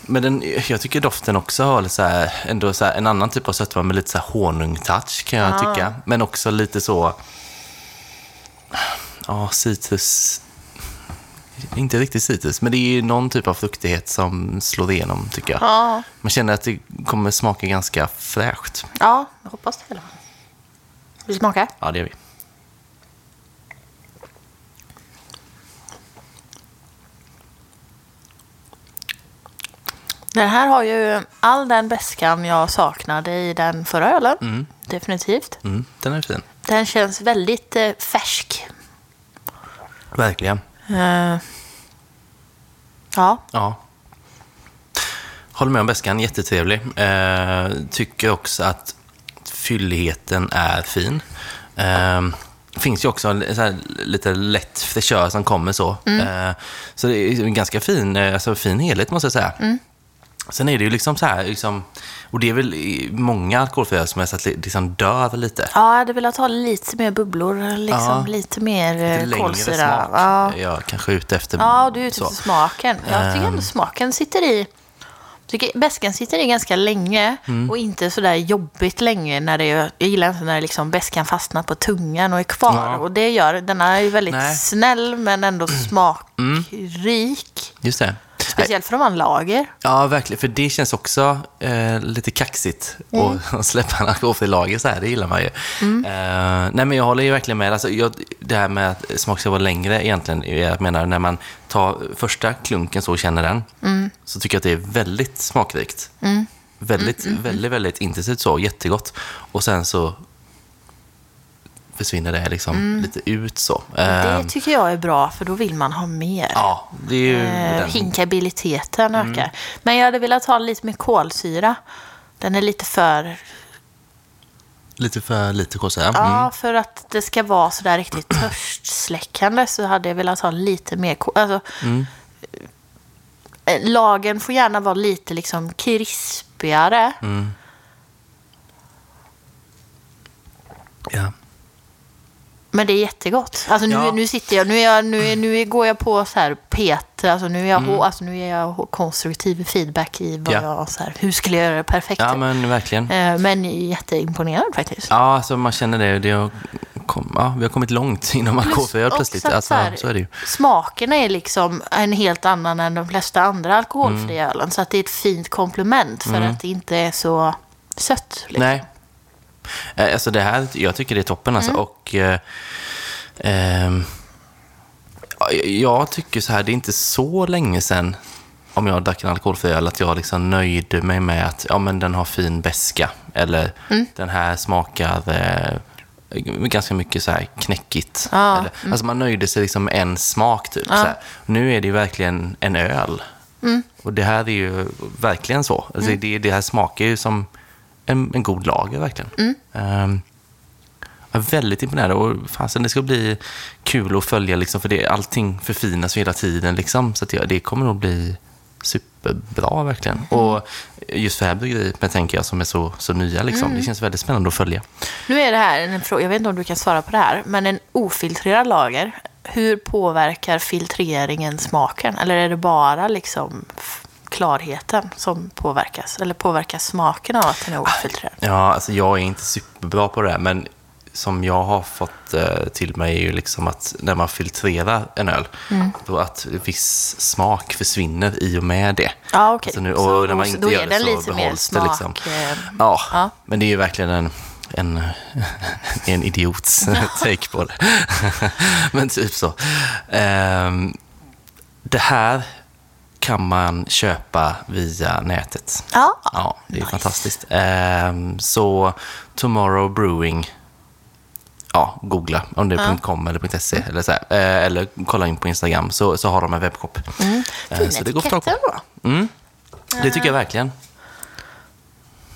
Men den, jag tycker doften också har så här, ändå så här, en annan typ av sötma med lite så honung-touch kan jag tycka. Men också lite så... Ja, citrus... Inte riktigt citrus, men det är ju någon typ av fruktighet som slår igenom tycker jag. Ja, Man känner att det kommer smaka ganska fräscht. ja jag hoppas det i alla fall. Vill du smaka? Ja, det gör vi. Den här har ju all den beskan jag saknade i den förra ölen. Definitivt. Mm, den är fin. Den känns väldigt eh, färsk. Verkligen. Eh, ja, Ja. Håller med om beskan, jättetrevlig. Eh, tycker också att fylligheten är fin. Eh, finns ju också en lite lätt fräschör som kommer så. Eh, så det är en ganska fin, alltså, fin helhet måste jag säga. Sen är det ju liksom så här, liksom, och det är väl många alkoholfria som jag sett liksom dör lite. ja jag hade velat ha lite mer bubblor. Liksom, Ja. Lite mer Lite eh, kolsyra. smak. Ja. Jag är kanske ute efter Ja, du är ute efter smaken. Jag tycker ändå smaken sitter i... Tycker sitter i ganska länge Mm. och inte sådär jobbigt länge. när det är, Jag gillar inte när liksom beskan fastnar på tungan och är kvar. Ja. Och det gör den är ju väldigt Nej. Mm. snäll men ändå smakrik. Just det. Speciellt för om man lager. Ja, verkligen. För det känns också eh, lite kaxigt att- att släppa en alkoholfri lager så här. Det gillar man ju. Eh, nej, men jag håller ju verkligen med. Alltså, jag, det här med att smak ska vara längre egentligen. Jag menar, när man tar första klunken så och känner den, så tycker jag att det är väldigt smakrikt. Väldigt, väldigt, väldigt intensivt så. Jättegott. Och sen så försvinner det liksom lite ut så. Det tycker jag är bra för då vill man ha mer. ja, det är ju Eh, hinkabiliteten ökar. Men jag hade velat ha lite mer kolsyra. Den är lite för Lite för lite kolsyra. Ja, för att det ska vara sådär riktigt törstsläckande så hade jag velat ha lite mer... ko- Alltså, eh, Lagen får gärna vara lite liksom krispigare. Ja. Men det är jättegott. Alltså nu, Ja. nu sitter jag, nu, är jag, nu, är, nu går jag på så här Peter, alltså nu är jag, Mm. alltså nu är jag konstruktiv feedback i vad Ja. jag, så här, hur skulle jag göra det perfekt? ja, men verkligen. Eh, men jätteimponerad faktiskt. Ja, alltså man känner det. det kom, ja, vi har kommit långt inom alkoholfri plötsligt. att Alltså, så här- så är det ju. Smakerna är liksom en helt annan än de flesta andra alkoholfria Mm. ölen. Så att det är ett fint komplement för att det inte är så sött. Liksom. Nej. Eh, Alltså det här, jag tycker det är toppen alltså. Mm. Och eh, ehm, ja, jag tycker så här, det är inte så länge sedan om jag drack en alkoholfri öl, att jag liksom nöjde mig med att ja, men den har fin beska Eller Mm. den här smakar eh, ganska mycket så här knäckigt. Ja, Eller, Alltså man nöjde sig liksom med en smak typ. Här. Nu är det ju verkligen en öl. Och det här är ju verkligen så. Alltså det, det här smakar ju som en, en god lager verkligen. Ehm, jag är väldigt imponerad och fasen, det ska bli kul att följa liksom, för det, allting förfinas hela tiden. Liksom, så det, det kommer nog bli superbra verkligen. Och just för det här bryggeriet, tänker jag, som är så, så nya, liksom, det känns väldigt spännande att följa. Nu är det här en fråga, jag vet inte om du kan svara på det här, men en ofiltrerad lager, hur påverkar filtreringen smaken? Eller är det bara liksom klarheten som påverkas? Eller påverkas smaken av att den är ofiltrerad? Ja, alltså jag är inte superbra på det men som jag har fått eh, till mig är ju liksom att när man filtrerar en öl, då att viss smak försvinner i och med det. Ja, okej. Alltså nu, Så och när man inte gör det så lite mer behålls det liksom. eh, Ja, ja. men det är ju verkligen en, en, en idiots take på det. men typ så. Ehm, det här kan man köpa via nätet. Ja, Ja, det är Nice. fantastiskt. Ehm, så Tomorrow Brewing, ja, googla om det är .com eller .se eller så här. Eh, eller kolla in på Instagram så, så har de en webbshop. Mm. Eh, fin så det går att på. då. Det tycker jag verkligen.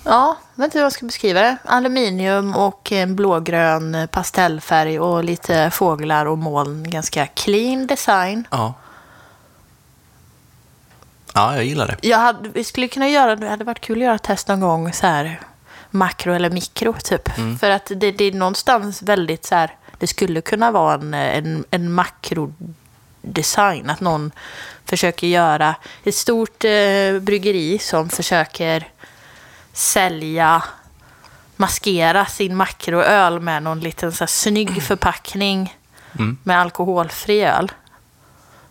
Ja, vet inte hur jag ska beskriva det. Aluminium och en blågrön pastellfärg och lite fåglar och moln. Ganska clean design. Ja. Ja, jag gillar det. Jag hade, vi skulle kunna göra, det hade varit kul att göra ett test någon gång så här makro eller mikro typ. För att det, det är någonstans väldigt så här, det skulle kunna vara en, en, en makrodesign. Att någon försöker göra ett stort eh, bryggeri som försöker sälja, maskera sin makroöl med någon liten så här, snygg förpackning med alkoholfri öl.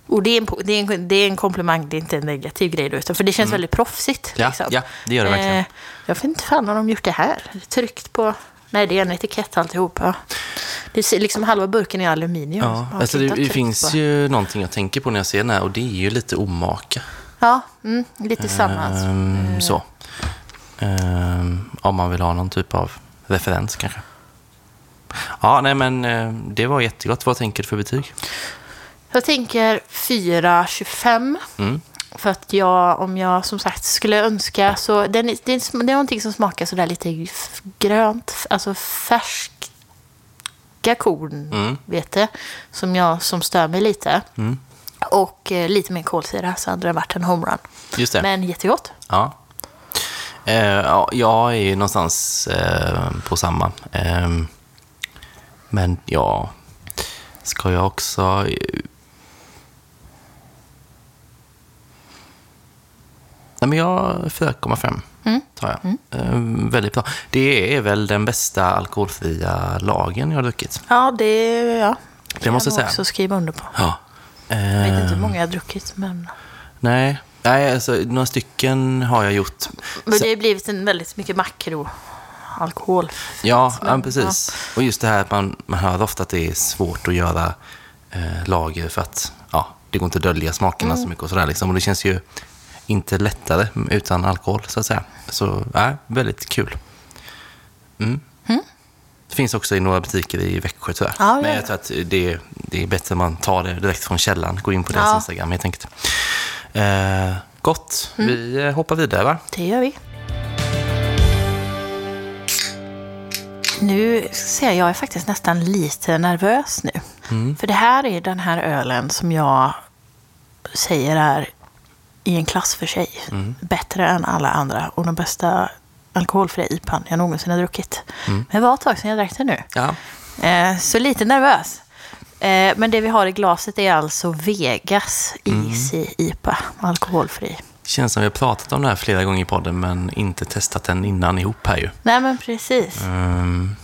Och det är, en, det, är en, det är en komplimang, det är inte en negativ grej då, utan för det känns väldigt proffsigt. Ja, liksom. ja, det gör det verkligen. Eh, jag vet inte fan om de gjort det här. Tryckt på... Nej, det är en etikett alltihop. Ja. Det ser liksom halva burken är aluminium. Ja, alltså det, det finns på. ju någonting jag tänker på när jag ser den här och det är ju lite omaka. Ja, mm, lite samma. Ehm, så. Ehm, om man vill ha någon typ av referens kanske. Ja, nej men eh, det var jättegott. Vad tänker du för betyg? Jag tänker 4,25. Mm. För att jag, om jag som sagt skulle önska så... Den, är- det, är, det är någonting som smakar sådär lite grönt, alltså färska korn, Mm. vet du, som, jag, som stör mig lite. Mm. Och eh, lite mer kolsyra så hade det varit en homerun. Just det. Men jättegott. Ja. Eh, ja, jag är ju någonstans eh, på samma. Ehm, men ja, ska jag också... Nej, men jag 4,5 Mm. tar jag. Eh, väldigt bra. Det är väl den bästa alkoholfria lagen jag har druckit. Ja, det ja. Det måste jag säga. också skriva under på. Ja. Jag vet inte hur Eh, många jag har druckit, men... nej, nej alltså, några stycken har jag gjort. Men det har blivit en väldigt mycket makro alkohol. Ja, Men, ja precis. Och just det här att man, man hör ofta att det är svårt att göra eh, lager för att ja, det går inte att dölja smakerna Mm. så mycket och sådär. Liksom. Och det känns ju inte lättare utan alkohol, så att säga. Så, ja, väldigt kul. Mm. Det finns också i några butiker i Växjö tyvärr. Ja, Men ja. jag tror att det, det är bättre om man tar det direkt från källan. Gå in på deras Ja. Instagram helt enkelt. Eh, gott. Mm. Vi hoppar vidare va? Det gör vi. Nu ser jag, jag är faktiskt nästan lite nervös nu. För det här är den här ölen som jag säger är i en klass för sig. Bättre än alla andra och den bästa alkoholfria IPAn jag någonsin har druckit. Men det var ett tag sedan jag drack den nu. Ja. Eh, så lite nervös. Eh, men det vi har i glaset är alltså Vegas Easy IPA, alkoholfri. Känns som vi har pratat om det här flera gånger i podden men inte testat den innan ihop här ju. Nej men precis. Ehm,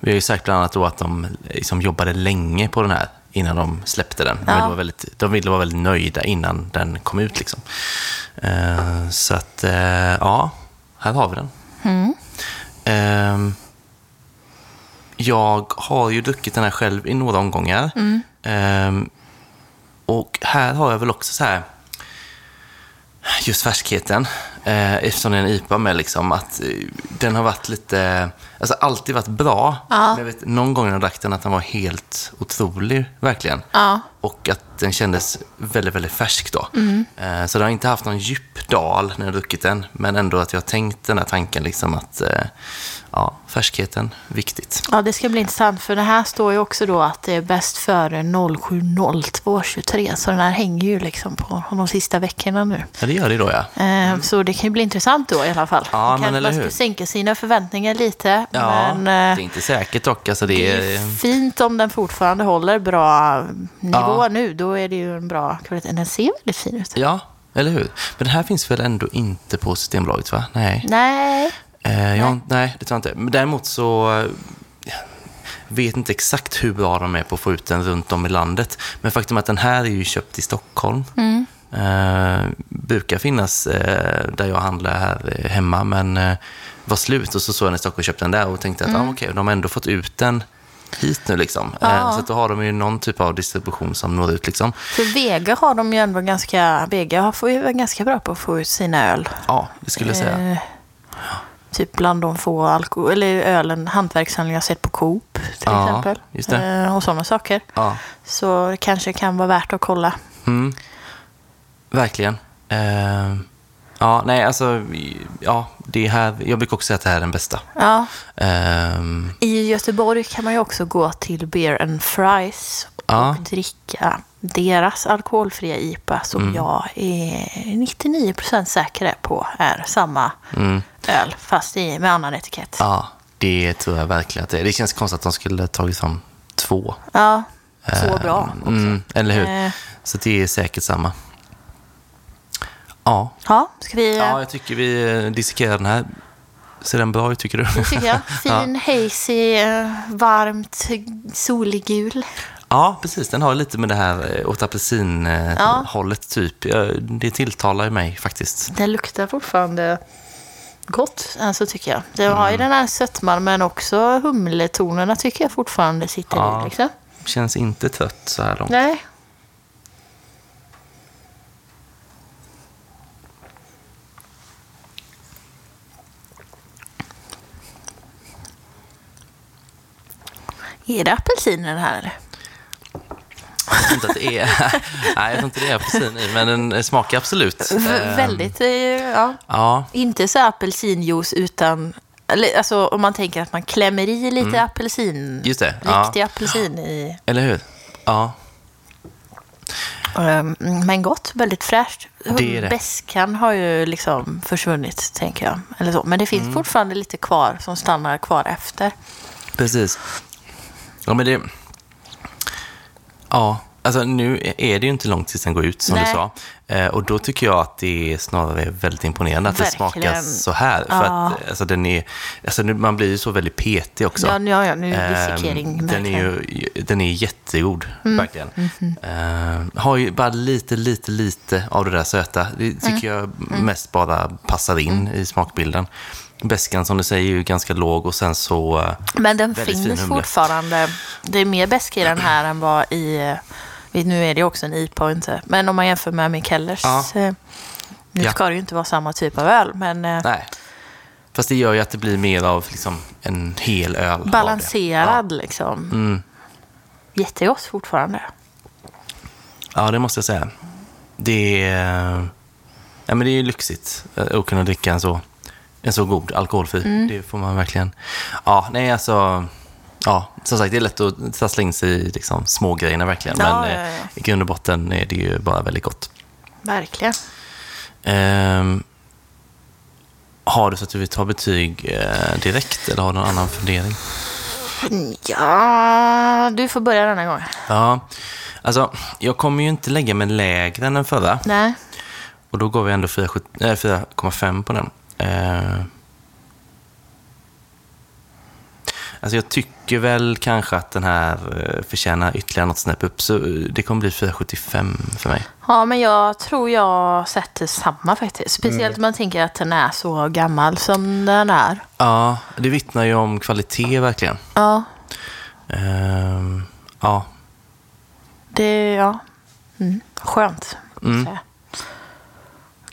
vi har ju sagt bland annat då att de liksom jobbade länge på den här innan de släppte den. De, Ja. ville vara väldigt, de ville vara väldigt nöjda innan den kom ut. Liksom. Ehm, så att, eh, ja, här har vi den. Ehm, jag har ju druckit den här själv i några omgångar. Ehm, och här har jag väl också så här, just färskheten. Eh, eftersom det är en IPA med, liksom, att eh, den har varit lite, alltså alltid varit bra. Ja. Men jag vet, någon gång när jag drack den att den var helt otrolig, verkligen. Ja. Och att den kändes väldigt, väldigt färsk då. Mm. Eh, så det har inte haft någon djup dal när jag druckit den. Men ändå att jag har tänkt den här tanken liksom att, eh, ja, färskheten, viktigt. Ja, det ska bli intressant för det här står ju också då att det är bäst före 07.02.23 så den här hänger ju liksom på de sista veckorna nu. Ja, det gör det då ja. Eh, Så det kan ju bli intressant då i alla fall. Ja, Man eller man ska hur? sänka sina förväntningar lite. Ja, men det eh, är inte säkert dock. Alltså det det är, är fint om den fortfarande håller bra nivå Ja. nu. Då är det ju en bra kvalitet. Den ser väldigt fin ut. ja, eller hur? Men den här finns väl ändå inte på Systembolaget, va? Nej. Nej, Eh, jag, nej, det tror jag inte. Men däremot så eh, vet inte exakt hur bra de är på att få ut den runt om i landet. Men faktum är att den här är ju köpt i Stockholm. Eh, brukar finnas eh, där jag handlar här hemma, men eh, var slut. Och så såg jag den i Stockholm och köpte den där och tänkte att ah, okej, de har ändå fått ut den hit nu. Liksom. Eh, Ja. så att då har de ju någon typ av distribution som når ut. Liksom. för Vega har de ju ändå ganska... Vega får ju vara ganska bra på att få ut sina öl. Ja, det skulle jag säga. Eh, typ bland de få alkohol, eller ölen, hantverkshandlingar jag sett på Coop till Ja, exempel. Eh, och sådana saker. Ja. Så det kanske kan vara värt att kolla. Mm. Verkligen. Eh, ja, nej, alltså, ja, det här, jag brukar också säga att det här är den bästa. Ja. Ehm, I Göteborg kan man ju också gå till Beer and Fries och Ja. dricka deras alkoholfria IPA som Mm. jag är 99% säker på är samma mm, öl fast i, med annan etikett. ja, det tror jag verkligen att det är. Det känns konstigt att de skulle tagit fram två. Ja, så Ehm, bra också. Mm, eller hur? Eh. Så det är säkert samma. Ja, Ja, ska vi... ja jag tycker vi eh, dissekerar den här. Ser den bra ut, tycker du? Det tycker jag. Fin, hazy, eh, varmt, solig gul. Ja, precis. Den har lite med det här eh, åt apelsin-hållet, typ. Ja, Det tilltalar ju mig faktiskt. Den luktar fortfarande gott, alltså tycker jag. Det har Mm. ju den här sötman, men också humletonerna tycker jag fortfarande sitter Ja. i. Liksom. Känns inte trött så här långt. Nej. Är det apelsin i den här? Jag tror inte att det är... Nej, jag tror inte det är apelsin i, men den smakar absolut. V- Ehm, väldigt, eh, ja. Ja, Inte så apelsinjuice utan, alltså om man tänker att man klämmer i lite apelsin. Mm. Just det, ja. Riktig apelsin i. eller hur? Ja, Ehm, Men gott, väldigt fräscht. Det är det. Beskan har ju liksom försvunnit, tänker jag. Eller så. Men det finns Mm. fortfarande lite kvar som stannar kvar efter. precis. Ja, men det... Ja, alltså nu är det ju inte långt tills den går ut, som Nej. du sa. Eh, och då tycker jag att det är snarare väldigt imponerande att det Verkligen. smakar så här. För Ja. att alltså, den är... Alltså, nu- man blir ju så väldigt petig också. Ja, ja, ja, nu är Ehm, dissekering. den, är ju, den är jättegod, Mm. verkligen. Ehm, har ju bara lite, lite, lite av det där söta. Det tycker Mm. jag mest bara passar in i smakbilden. Bäskan som du säger är ju ganska låg och sen så... eh, Men den finns fortfarande. Det är mer beska i den här än vad i... eh, Nu är det också en IPA och inte. Men om man jämför med Mikellers. Ja. eh, Nu Ja. ska det ju inte vara samma typ av öl, men Nej. Fast det gör ju att det blir mer av liksom, en hel öl. balanserad liksom. Mm. Jättegott fortfarande. Ja, det måste jag säga. Det är, ja, men det är ju lyxigt att kunna dricka en så, en så god alkoholfri. Mm. Det får man verkligen. Ja, nej alltså. Ja, som sagt, det är lätt att trassla in sig i liksom, små grejerna verkligen. Ja, men ja, eh, ja. i grund och botten är det ju bara väldigt gott. Verkligen. Ehm, har du så att du vill ta betyg eh, direkt eller har du någon annan fundering? Ja, du får börja denna gång. Ja, alltså jag kommer ju inte lägga mig lägre än den förra. Nej. Och då går vi ändå 4,7 äh, 4,5 på den. Eh, alltså jag tycker väl kanske att den här eh, förtjänar ytterligare något snäpp upp. Så eh, det kommer bli 4,75 för mig. Ja, men jag tror jag sätter samma faktiskt. Speciellt Mm. om man tänker att den är så gammal som den är. Ja, det vittnar ju om kvalitet verkligen. Ja, Eh, ja, det ja. Mm. Skönt. Mm.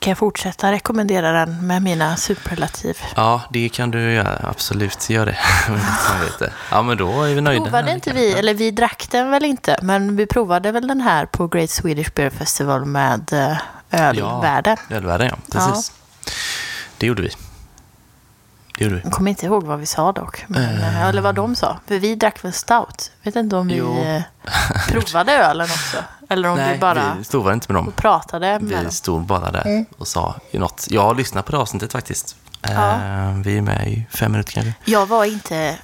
Kan jag fortsätta rekommendera den med mina superlativ? Ja, det kan du göra. Absolut, gör det. Ja, men då är vi nöjda. Provade inte vi, eller vi drack den väl inte, men vi provade väl den här på Great Swedish Beer Festival med eh, ölvärlden. Ja, ölvärlden, ja. Precis. Det gjorde vi. Det gjorde vi. Jag kommer inte ihåg vad vi sa dock. Men, eh, eller vad de sa. För vi drack väl stout. Vet inte om vi Jo. eh, provade ölen också. Eller om Nej, vi bara vi stod inte med dem. pratade med Vi dem. stod bara där Mm. och sa ju något. Jag har lyssnat på det avsnittet faktiskt. Eh, Vi är med i fem minuter kanske. Jag var inte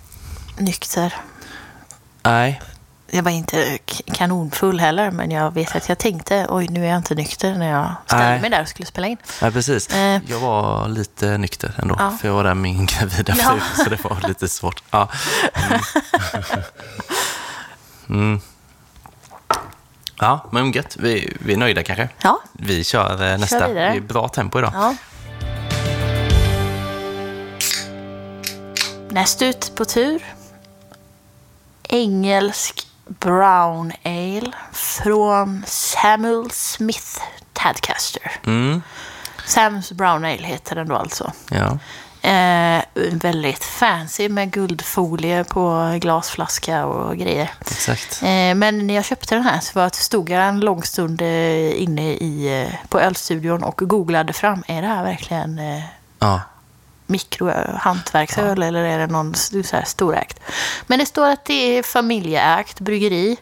nykter. Nej, Jag var inte kanonfull heller, men jag vet att jag tänkte oj, nu är jag inte nykter när jag ställde Nej. mig där och skulle spela in. nej precis. Eh. Jag var lite nykter ändå. Ja. För jag var där med min gravida fru. Ja. Så det var lite svårt. Ja. Mm. Mm. Ja, men gött. Vi, vi är nöjda kanske. Ja, Vi kör eh, nästa. vidare. Det är bra tempo idag. ja. Näst ut på tur. Engelsk Brown Ale från Samuel Smith Tadcaster. Mm. Sam's Brown Ale heter den då alltså. Ja. Eh, väldigt fancy med guldfolie på glasflaska och grejer. Exakt. Eh, men när jag köpte den här så var, stod jag en lång stund eh, inne i, eh, på ölstudion och googlade fram. Är det här verkligen eh, Ja. Mikrohantverksöl eller är det någon så här storägt? Men det står att det är familjeägt bryggeri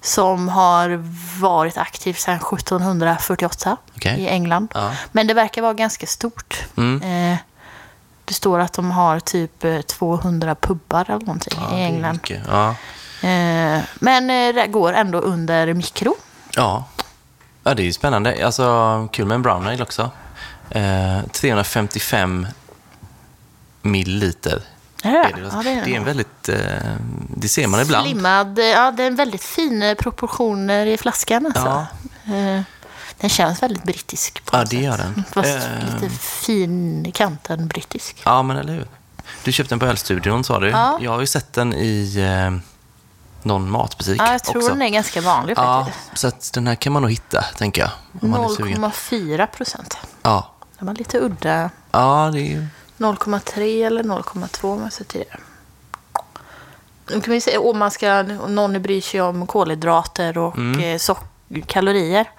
som har varit aktivt sedan 1748 Okej. i England. Ja. Men det verkar vara ganska stort. Mm. Eh, det står att de har typ eh, 200 pubbar eller någonting Ja, i England. Ja. Eh, men eh, det går ändå under mikro. Ja. ja, det är ju spännande. Alltså, kul med en brown ale också. Eh, 355 milliliter. Är det Är det? det, Ja, det är det är en väldigt... Eh, det ser man ibland. Slimmad. Ja, det är en väldigt fin eh, proportioner i flaskan alltså. Eh, Den känns väldigt brittisk. På Ja, det gör den. Fast Eh. lite fin i kanten brittisk. Ja, men eller hur? Du köpte den på Ölstudion sa du. Ja. Jag har ju sett den i eh, någon matbutik Ja, jag tror också. den är ganska vanlig Ja, faktiskt. så att den här kan man nog hitta, tänker jag. Om man är sugen. 0,4 procent. Ja. Det var lite udda. ja, det är ju... 0,3 eller 0,2 om jag det. Nu kan vi se, om man ska, om någon bryr sig om kolhydrater och Mm. eh, kalorier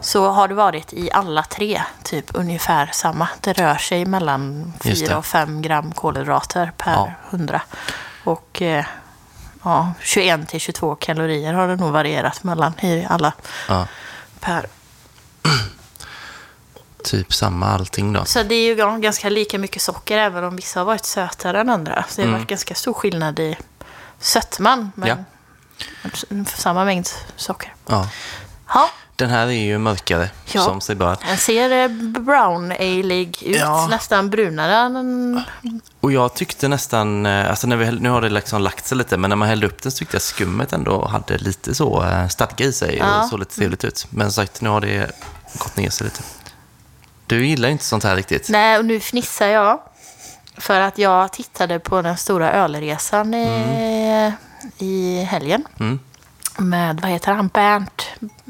så har det varit i alla tre typ ungefär samma. Det rör sig mellan Just 4 det. och 5 gram kolhydrater per Ja. 100. Och eh, ja, 21 till 22 kalorier har det nog varierat mellan i alla Ja, per. Typ samma allting då. Så det är ju ga- ganska lika mycket socker även om vissa har varit sötare än andra. Så det har Mm. varit ganska stor skillnad i sötman. Men samma mängd socker. Ja. Ja, Den här är ju mörkare, Ja. som sig bör. den ser eh, brown alig ut. Ja. Nästan brunare än... Och jag tyckte nästan, eh, alltså när vi, nu har det liksom lagt sig lite, men när man hällde upp den så tyckte jag skummet ändå hade lite så eh, stadga i sig Ja. och såg lite trevligt ut. Men som sagt, nu har det gått ner sig lite. Du gillar inte sånt här riktigt. Nej, och nu fnissar jag. För att jag tittade på den stora ölresan i, i helgen. Mm. Med, vad heter han, Bernt,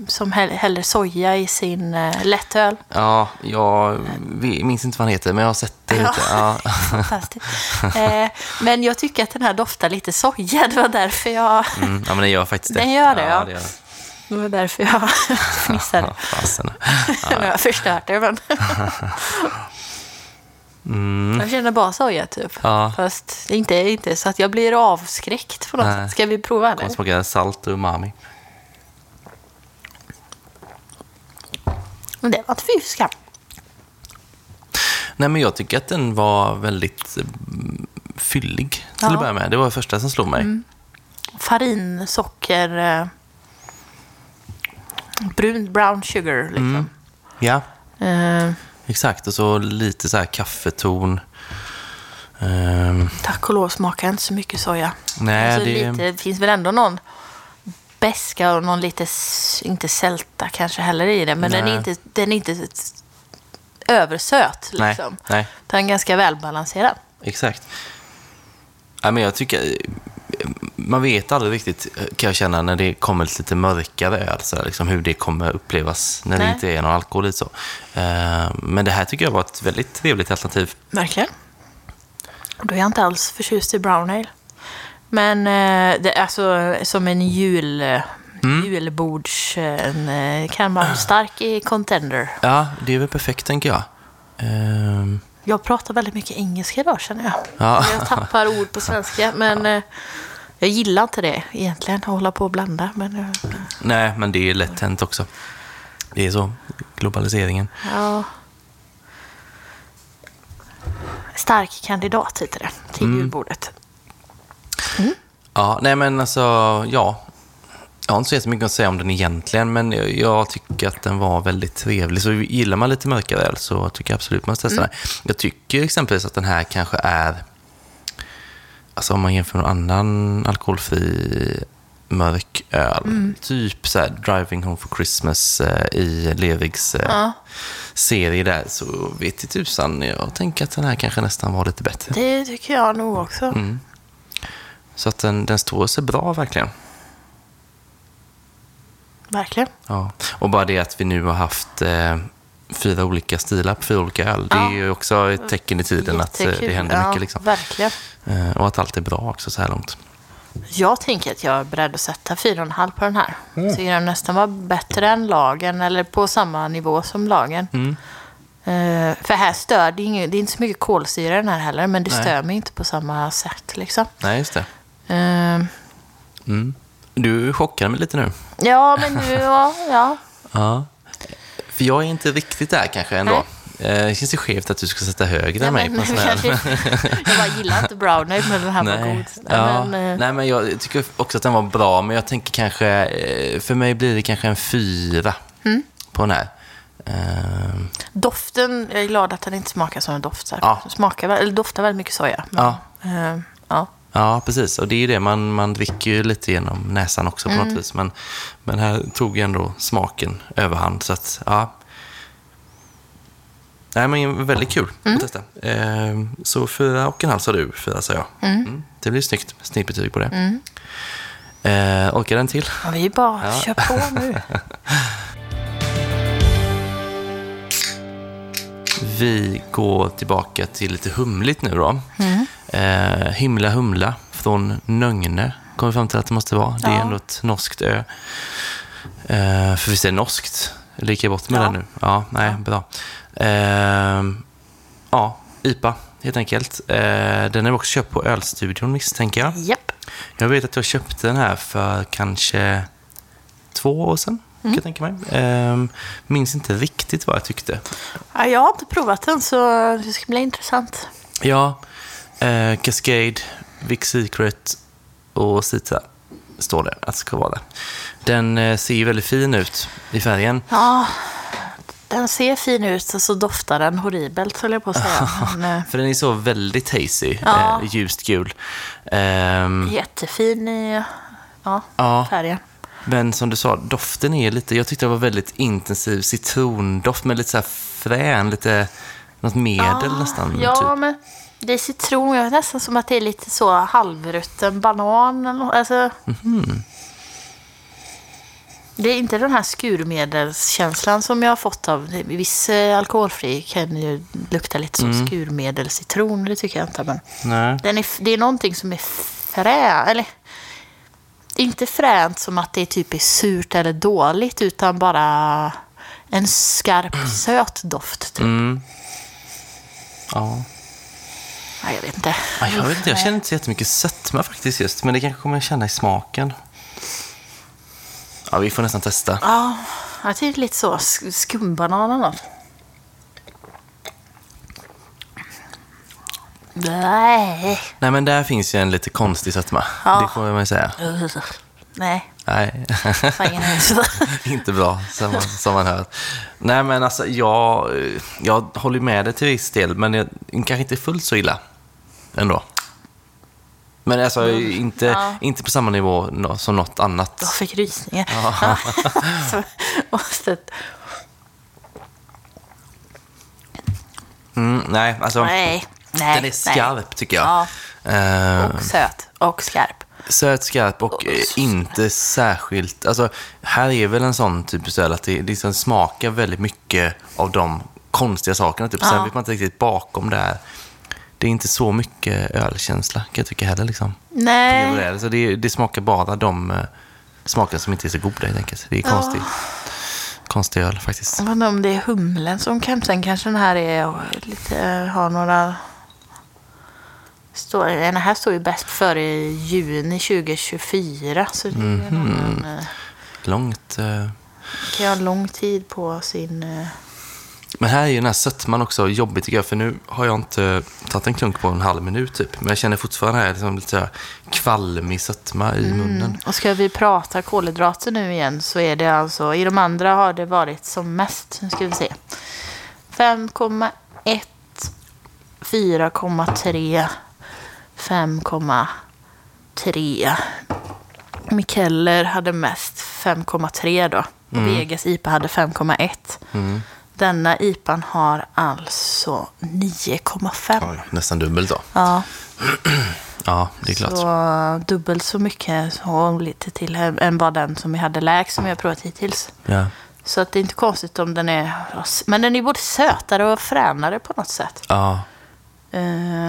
som häll- häller soja i sin uh, lättöl. Ja, jag minns inte vad han heter, men jag har sett det lite. Ja. Fantastiskt. Eh, men jag tycker att den här doftar lite soja. Det var därför jag, Mm, ja, men den gör faktiskt det. Den gör det, ja. det gör den. Det var därför jag fnissade. Ja, jag förstört det. Men... Jag känner bara soja typ. Ja. Fast inte, inte så att jag blir avskräckt på något Nej. sätt. Ska vi prova Kommer eller? smaka salt och umami. Men det var inte fy skam. Nej, men jag tycker att den var väldigt mm, fyllig till Ja. Mm. att börja med. Det var det första som slog mig. Farin, socker, eh, brun, brown sugar liksom. Ja, Eh, exakt. Och så lite så här kaffeton. Ehm, tack och lov smakar jag inte så mycket soja. nej, alltså, det... lite, finns väl ändå någon beska och någon lite, s- inte sälta kanske heller i det. Men den är Nej. inte, den är inte s- översöt Nej, liksom. nej, Den är ganska välbalanserad. exakt. Ja, men jag tycker... man vet aldrig riktigt, eh, kan jag känna, när det kommer lite mörkare öl, så här, liksom hur det kommer upplevas när det Nej. inte är någon alkohol i så. Eh, men det här tycker jag var ett väldigt trevligt alternativ. Verkligen. Då är jag inte alls förtjust i brown ale. Men eh, det är alltså som en jul, Mm. julbords... En, kan vara stark i contender. Ja, det är väl perfekt tänker jag. Ehm, Jag pratar väldigt mycket engelska idag känner jag. Ja. Jag tappar ord på svenska. Men eh, jag gillar inte det egentligen, att hålla på och blanda. Men eh, nej, men det är lätt hänt också. Det är så, globaliseringen. ja... Stark kandidat heter det till Mm. julbordet. Ja, nej men alltså, ja. Jag har inte så jättemycket att säga om den egentligen, men jag, tycker att den var väldigt trevlig. Så gillar man lite mörkare öl så tycker jag absolut man ska testa den. Jag tycker exempelvis att den här kanske är, alltså om man jämför med någon annan alkoholfri mörk öl, typ så här Driving Home for Christmas eh, i Levigs eh, Ja. serie där, så vet i tusan, jag tänker att den här kanske nästan var lite bättre. Det tycker jag nog också. Mm. Så att den, den står sig bra verkligen. Verkligen. Ja. Och bara det att vi nu har haft eh, fyra olika stilar på fyra olika öl. Det är Ja. ju också ett tecken i tiden att eh, det Jättekul. händer ja, mycket. Liksom. Verkligen. Eh, och att allt är bra också så här långt. Jag tänker att jag är beredd att sätta 4,5 på den här. Mm. Så den nästan var bättre än lagen eller på samma nivå som lagen. Mm. Eh, för här stör det, ingen, det är inte så mycket kolsyra i den här heller, men det Nej. stör mig inte på samma sätt. Liksom. Nej, just det. Eh, Mm. Du chockade mig lite nu. ja, men nu, ja, ja. Ja. För jag är inte riktigt där kanske ändå. Eh, Det känns ju skevt att du ska sätta högre än mig på en sån här. jag bara gillar inte brown ale, men den här var Nej. god. Ja. Men, eh, Nej, men jag tycker också att den var bra, men jag tänker kanske, eh, för mig blir det kanske en fyra Mm. på den här. Ehm, Doften, jag är glad att den inte smakar som den doftar. Ja. Den Smakar, eller doftar väldigt mycket soja. Men, Ja. eh, ja. Ja, precis. Och det är ju det, man, man dricker ju lite genom näsan också på Mm. något vis. Men, men här tog ju ändå smaken överhand. Så att, ja. Nej, men väldigt kul Mm. att testa. Ehm, så fyra och en halv sa du, fyra sa jag. Mm. Det blir snyggt. Snyggt betyg på det. Mm. Eh, orkar den till? Ja, vi bara Ja. kör på nu. Vi går tillbaka till lite humligt nu då. Mm. Eh, himla humla från Nögne kom vi fram till att det måste vara. Det är Ja. ändå ett norskt ö. Eh, för visst är det norskt? Lika bort med Ja. det nu. Ja, nej, bra. Eh, ja, IPA helt enkelt. Eh, den är också köpt på Ölstudion misstänker jag. Japp. Jag vet att jag köpte den här för kanske två år sedan. Kan Mm. jag tänka mig. Eh, minns inte riktigt vad jag tyckte. Ja, jag har inte provat den, så det ska bli intressant. Ja, eh, Cascade, Vic Secret och Citra står det att det ska vara där. Den eh, ser ju väldigt fin ut i färgen. Ja, den ser fin ut och så doftar den horribelt, höll jag på att säga. Men, eh, För den är så väldigt hazy, Ja. eh, ljust gul. Ehm, jättefin i ja, ja, färgen. Men som du sa, doften är lite, jag tyckte det var väldigt intensiv citrondoft med lite så här frän, lite något medel nästan. Ja, typ. men det är citron. Jag vet nästan som att det är lite så halvrutten banan. Eller, något. alltså, Mhm. Det är inte den här skurmedelskänslan som jag har fått av viss eh, alkoholfri kan ju lukta lite som Mm. skurmedelscitron. Det tycker jag inte. Men Nej. den är, det är någonting som är frä, eller inte fränt som att det typ är surt eller dåligt utan bara en skarp söt doft. Typ. Mm. Ja. Nej, jag vet inte. Ja, Jag vet inte, jag känner inte så jättemycket sötma faktiskt just, men det kanske kommer jag känna i smaken. Ja, vi får nästan testa. Ja, jag tycker lite så. sk- Skumbanan eller något. Nej. Nej, men där finns ju en lite konstig sötma. Ja. Det får man ju säga. Nej, Nej, inte bra som man, som man hör. Nej, men alltså jag, jag håller med dig till viss del, men jag, kanske inte fullt så illa ändå. Men alltså inte, Ja. inte på samma nivå som något annat. Jag fick rysningar. Ja. Mm, nej, alltså Nej, nej. den är skarp tycker jag. Ja. Eh, Och söt och skarp. Söt, skarp och eh, inte särskilt... Alltså, här är väl en sån typ öl att det, liksom smakar väldigt mycket av de konstiga sakerna. Typ. Sen Ja. vet man inte riktigt bakom det här. Det är inte så mycket ölkänsla kan jag tycka heller. Liksom. Nej. Det, är det. Det, smakar bara de eh, smaker som inte är så goda helt enkelt. Det är konstigt. Konstig öl faktiskt. Jag undrar om det är humlen som kan... Sen kanske den här är lite... Har några... Står, den här står ju bäst före juni 2024. Så det är Mhm. nog en, eh, Långt. eh, kan ha lång tid på sin... eh, Men här är ju den här sötman också jobbig tycker jag, för nu har jag inte tagit en klunk på en halv minut typ. Men jag känner fortfarande här liksom lite här kvalmig sötma i munnen. Och ska vi prata kolhydrater nu igen så är det alltså... I de andra har det varit som mest. Nu ska vi se. 5,1, 4,3, 5,3. Mikeller hade mest 5,3 då. Och Vegas IPA hade 5,1. Mm. Denna IPAn har alltså 9,5. Oj, nästan dubbelt då. Ja, Ja, det är klart. så dubbelt så mycket och lite till än vad den som vi hade lägst som vi har provat hittills. Ja. Så att det är inte konstigt om den är... Men den är både sötare och fränare på något sätt. ja. Eh,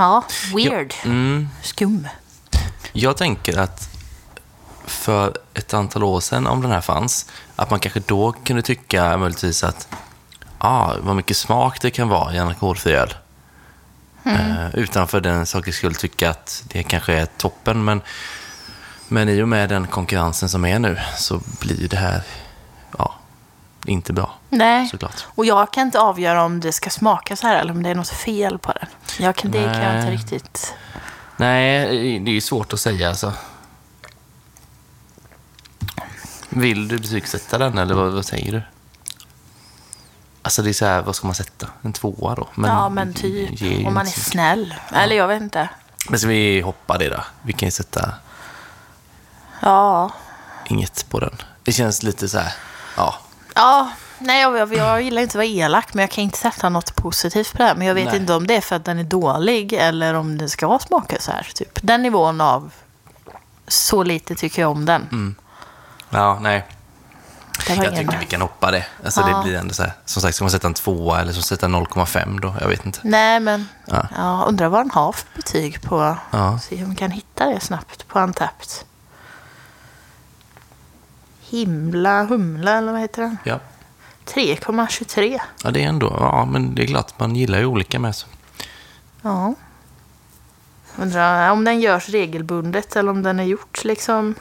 ja, weird. Mm. Skum. Jag tänker att för ett antal år sedan, om den här fanns, att man kanske då kunde tycka möjligtvis att ah, vad mycket smak det kan vara i en alkoholfri öl. Eh, utan för den sakens skull tycka att det kanske är toppen. Men, men i och med den konkurrensen som är nu så blir det här inte bra. Nej. Såklart. Och jag kan inte avgöra om det ska smaka så här eller om det är något fel på den. Jag kan, det kan jag inte riktigt... Nej, det är ju svårt att säga alltså. Vill du betygsätta den eller vad, vad säger du? Alltså det är så här, vad ska man sätta? En tvåa då? ja, men det ger typ. Om man är snäll. Eller jag vet inte. Men ska vi hoppa det då? Vi kan ju sätta Ja. inget på den. Det känns lite så här, ja. Ja, nej jag, jag, jag gillar inte att vara elak, men jag kan inte sätta något positivt på det här. Men jag vet Nej. inte om det är för att den är dålig eller om det ska smaka så här. Typ. Den nivån av så lite tycker jag om den. Mm. Ja, nej. Det var Jag ingen... tycker vi kan hoppa det. Alltså Ja. det blir ändå så här, som sagt, ska man sätta en tvåa eller så sätta 0,5 då? Jag vet inte. Nej, men Ja. ja. undrar vad den har för betyg på... Ja. Se om vi kan hitta det snabbt på Antapped. Himla humla, eller vad heter den? Ja. 3,23. ja, det är ändå, ja men det är klart, man gillar ju olika med. Så. Ja. Undrar om den görs regelbundet eller om den är gjort liksom...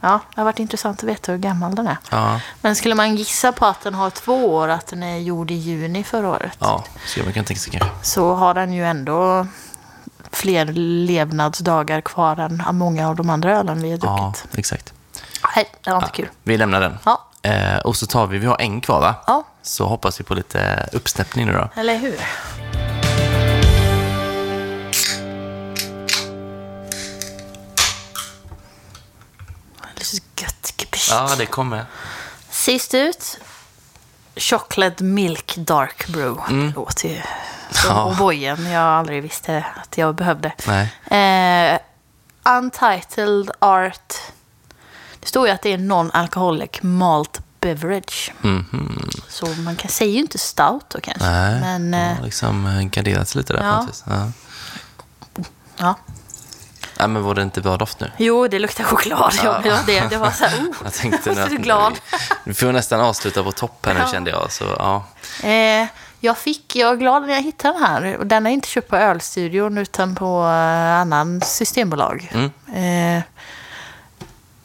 Ja, det har varit intressant att veta hur gammal den är. Ja, Men skulle man gissa på att den har två år, att den är gjord i juni förra året, ja, så man kan tänka sig kanske. så har den ju ändå fler levnadsdagar kvar än många av de andra ölen vi har Ja, druckit. exakt. Nej, det var inte Ja, kul. vi lämnar den. Ja. Eh, och så tar vi, vi har en kvar va? Ja, Så hoppas vi på lite uppsnäppning nu då. eller hur? Alldeles gött. Gepscht. Ja, det kommer. Sist ut, Chocolate Milk Dark Brew. Mm. Det låter ju Ja. som O'boyen jag aldrig visste att jag behövde. Nej. Eh, Untitled Art. Det står ju att det är non-alcoholic malt beverage. Mhm. Så man kan säga ju inte stout då kanske. Nej, Men ja, eh, liksom eh, garderat lite där Ja. på något vis. Ja. ja. Nej, men var det inte bra doft nu? Jo, det luktar choklad. Ja. Ja. Det, det var så här, oh, Jag tänkte nu jag är så att glad. vi får nästan avsluta på topp här nu Ja. kände jag. Så, ja. Eh, jag, fick, jag är glad när jag hittade den här. Den är inte köpt på Ölstudion utan på eh, annan systembolag. Mm. Eh,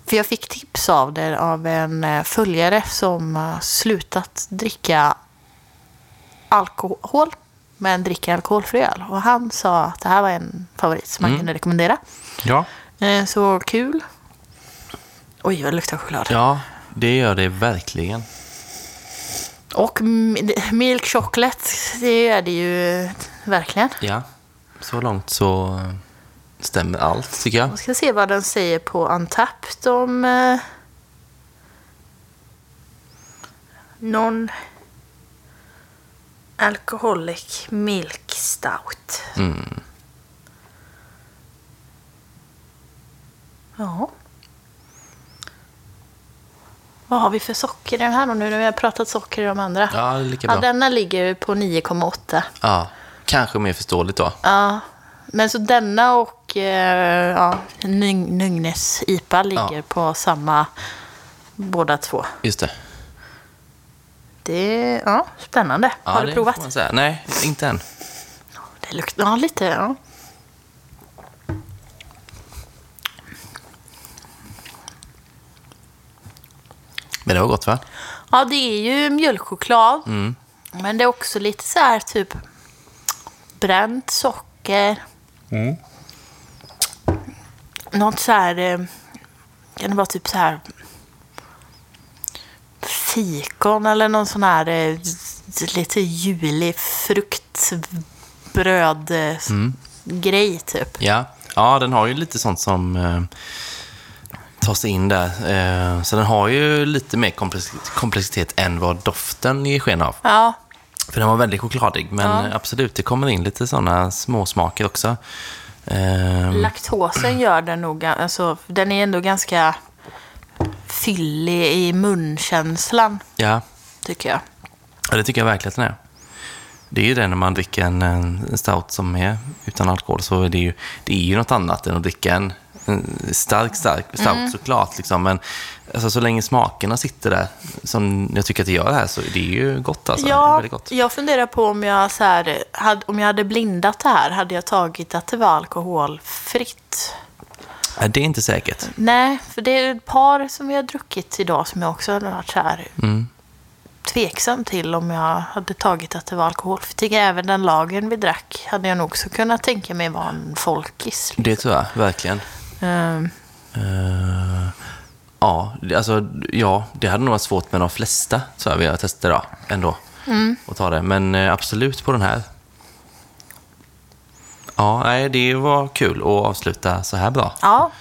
för jag fick tips av det av en eh, följare som slutat dricka alkohol men dricker alkoholfri öl. Och han sa att det här var en favorit som Mm. kunde rekommendera. ja. Eh, så kul. Oj, vad det luktar choklad. Ja, det gör det verkligen. Och milk chocolate, det är det ju verkligen. Ja, så långt så eh, stämmer allt tycker jag. Jag ska se vad den säger på Untapped om eh, non alcoholic milk stout. Mm. Ja. Vad har vi för socker i den här då nu när vi har pratat socker i de andra? Ja, lika Ja, bra. denna ligger på 9,8. Ja, kanske mer förståeligt då. Ja, men så denna och eh, ja, Nugnes IPA ligger Ja. på samma båda två. Just det. Det är ja, spännande. Ja, har du det provat? Nej, inte än. Det luktar ja, lite. Ja. Men det var gott va? ja, det är ju mjölkchoklad. Mm. Men det är också lite så här typ bränt socker. Mm. Något så här... eh, Kan det vara typ så här fikon eller någon sån här eh, lite julig fruktbröd eh, Mm. grej typ. Ja. ja, den har ju lite sånt som eh, tar sig in där. Eh, så den har ju lite mer komplex- komplexitet än vad doften ger sken av. Ja, För den var väldigt chokladig, men Ja. absolut, det kommer in lite sådana småsmaker också. Eh, laktosen gör den nog, alltså den är ändå ganska fyllig i munkänslan ja, tycker jag. Ja, det tycker jag verkligen att den är. Det är ju det när man dricker en, en stout som är utan alkohol, så är det ju, det är ju något annat än att dricka en stark, stark stout Mm. såklart. Liksom. Men alltså, så länge smakerna sitter där, som jag tycker att det gör här, så det är ju gott alltså. Ja, gott. jag funderar på om jag, så här, hade, om jag hade blindat det här, hade jag tagit att det var alkoholfritt? Det är inte säkert. Nej, för det är ett par som vi har druckit idag som jag också har varit så här Mm. tveksam till om jag hade tagit att det var alkohol. För jag tycker även den lagen vi drack hade jag nog också kunnat tänka mig var en folkis. Det tror jag, verkligen. Ehm, Eh, ja, alltså, ja, det hade nog varit svårt med de flesta, så jag vi har testat idag ändå. Mm. Och ta det. Men eh, absolut på den här. Ja, nej, det var kul att avsluta så här bra. ja,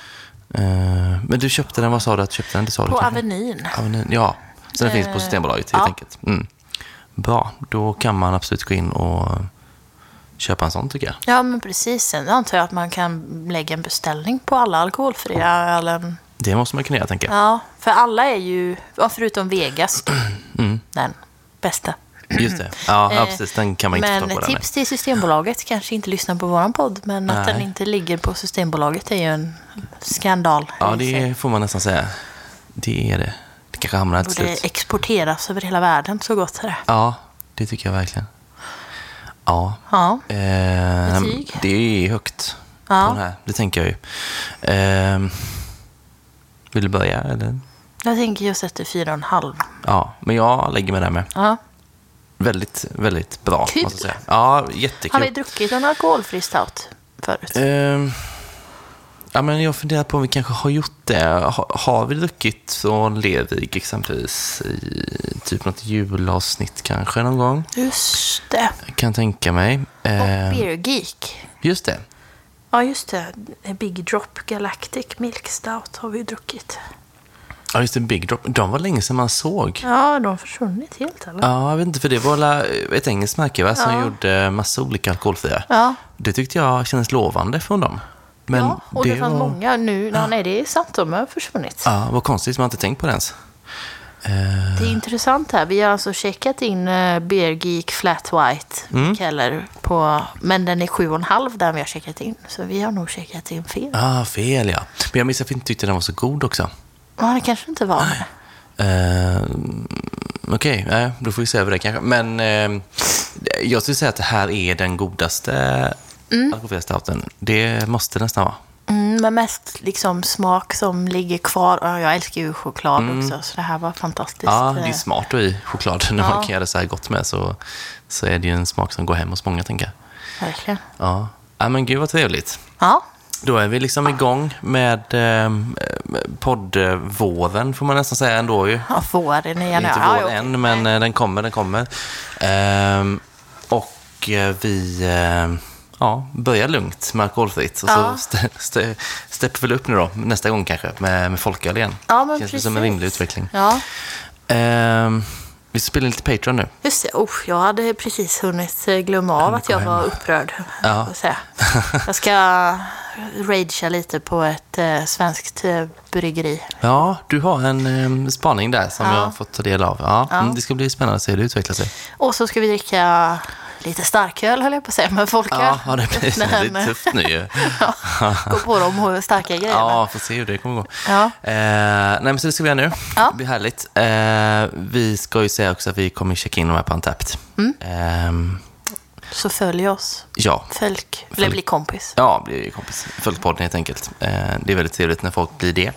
Eh, men du köpte den, vad sa du att du köpte den? Det sa du på kanske? Avenyn. Avenyn. Ja, så den finns på Systembolaget helt ja. enkelt. Mm. Bra, då kan man absolut gå in och köpa en sån tycker jag. Ja, men precis. Sen antar jag att man kan lägga en beställning på alla alkoholfria ölen. Det måste man kunna göra, tänker jag. Ja, för alla är ju, förutom Vegas, då, Mm. den bästa. Just det. Ja, ja, Eh, precis. Den kan man inte få Men tag på. Nej. tips till Systembolaget, kanske inte lyssna på våran podd, men att Nej. den inte ligger på Systembolaget är ju en skandal. Ja, det får man nästan säga. Det är det. Det kanske hamnar till borde slut. exporteras över hela världen, så gott är det. Ja, det tycker jag verkligen. Ja. Ja, Eh, Betyg? det är högt Ja. på den här. Det tänker jag ju. Eh, vill du börja? Eller? jag tänker jag sätter fyra och en halv. Ja, men jag lägger mig där med. Ja. Väldigt, väldigt bra. Kul. Måste jag säga. Ja, Har jättekul. vi druckit en alkoholfri stout förut? Ehm, ja, men jag funderar på om vi kanske har gjort det. Ha, har vi druckit från Levig exempelvis i typ något julavsnitt kanske någon gång? Just det. Kan tänka mig. Och Ehm, Beer Geek. just det. Ja, just det. Big Drop Galactic Milk Stout har vi ju druckit. Ja, just det. Big Drop. De var länge sedan man såg. Ja, de har försvunnit helt eller? Ja, jag vet inte, för det var ett engelskt märke va, som Ja. gjorde massa olika alkoholfria. Ja. Det tyckte jag kändes lovande från dem. Men ja, och det, fanns var... många nu. Ja, nej, det är sant. De har försvunnit. Ja, vad konstigt, man har inte tänkt på det ens. Eh, Det är intressant här. Vi har alltså checkat in uh, Beer Geek Flat White Mm. Keller på... Men den är sju och en halv där vi har checkat in. Så vi har nog checkat in fel. ah, fel ja. Men jag minns att vi inte tyckte den var så god också. Ja, det kanske inte var det. Eh, Okej, nej, då får vi se över det kanske. Men eh, jag skulle säga att det här är den godaste mm. alkoholfria. Det måste nästan vara. Mm, men mest liksom smak som ligger kvar. Ja, jag älskar ju choklad också, så det här var fantastiskt. Mm. Ja, det är eh, smart att i choklad. När Ja. man kan göra det så här gott med så, så är det ju en smak som går hem hos många, tänker jag. Verkligen. Ja, ja men gud vad trevligt. Ja, Då är vi liksom igång med eh, poddvåren, får man nästan säga ändå ju. ja våren igen. Inte vår ja, än, men eh, den kommer, den kommer. Ehm, och eh, vi eh, ja, börjar lugnt med alkoholfritt. Och Ja. så st- st- steppar vi upp nu då, nästa gång kanske, med, med folköl igen. Ja, men Känns det precis. som en rimlig utveckling. Ja, Ehm, vi ska spela lite Patreon nu. just det. Oh, jag hade precis hunnit eh, glömma av att jag var upprörd. Ja. Jag ska ragea lite på ett eh, svenskt eh, bryggeri. Ja, du har en eh, spaning där som Ja. jag har fått ta del av. Ja, Ja. Det ska bli spännande att se hur det utvecklar sig. Och så ska vi dricka lite starköl, höll jag på att säga, men folköl. Ja, ja det blir Men, lite tufft nu ju. Gå på de starka grejerna. Ja, får se hur det kommer gå. Ja. Eh, nej, men så det ska vi göra nu. Ja. Det blir härligt. Eh, vi ska ju säga också att vi kommer checka in de här på Antapped. Mm. Så följ oss. ja, Fölk. Eller bli kompis. Ja, bli kompis. Följ podden helt enkelt. Eh, det är väldigt trevligt när folk blir det.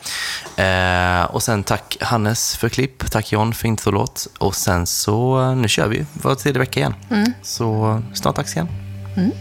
Eh, och sen tack Hannes för klipp. Tack John för intro-låt. Och sen så, nu kör vi var tredje vecka igen. Så snart dags igen. Mm.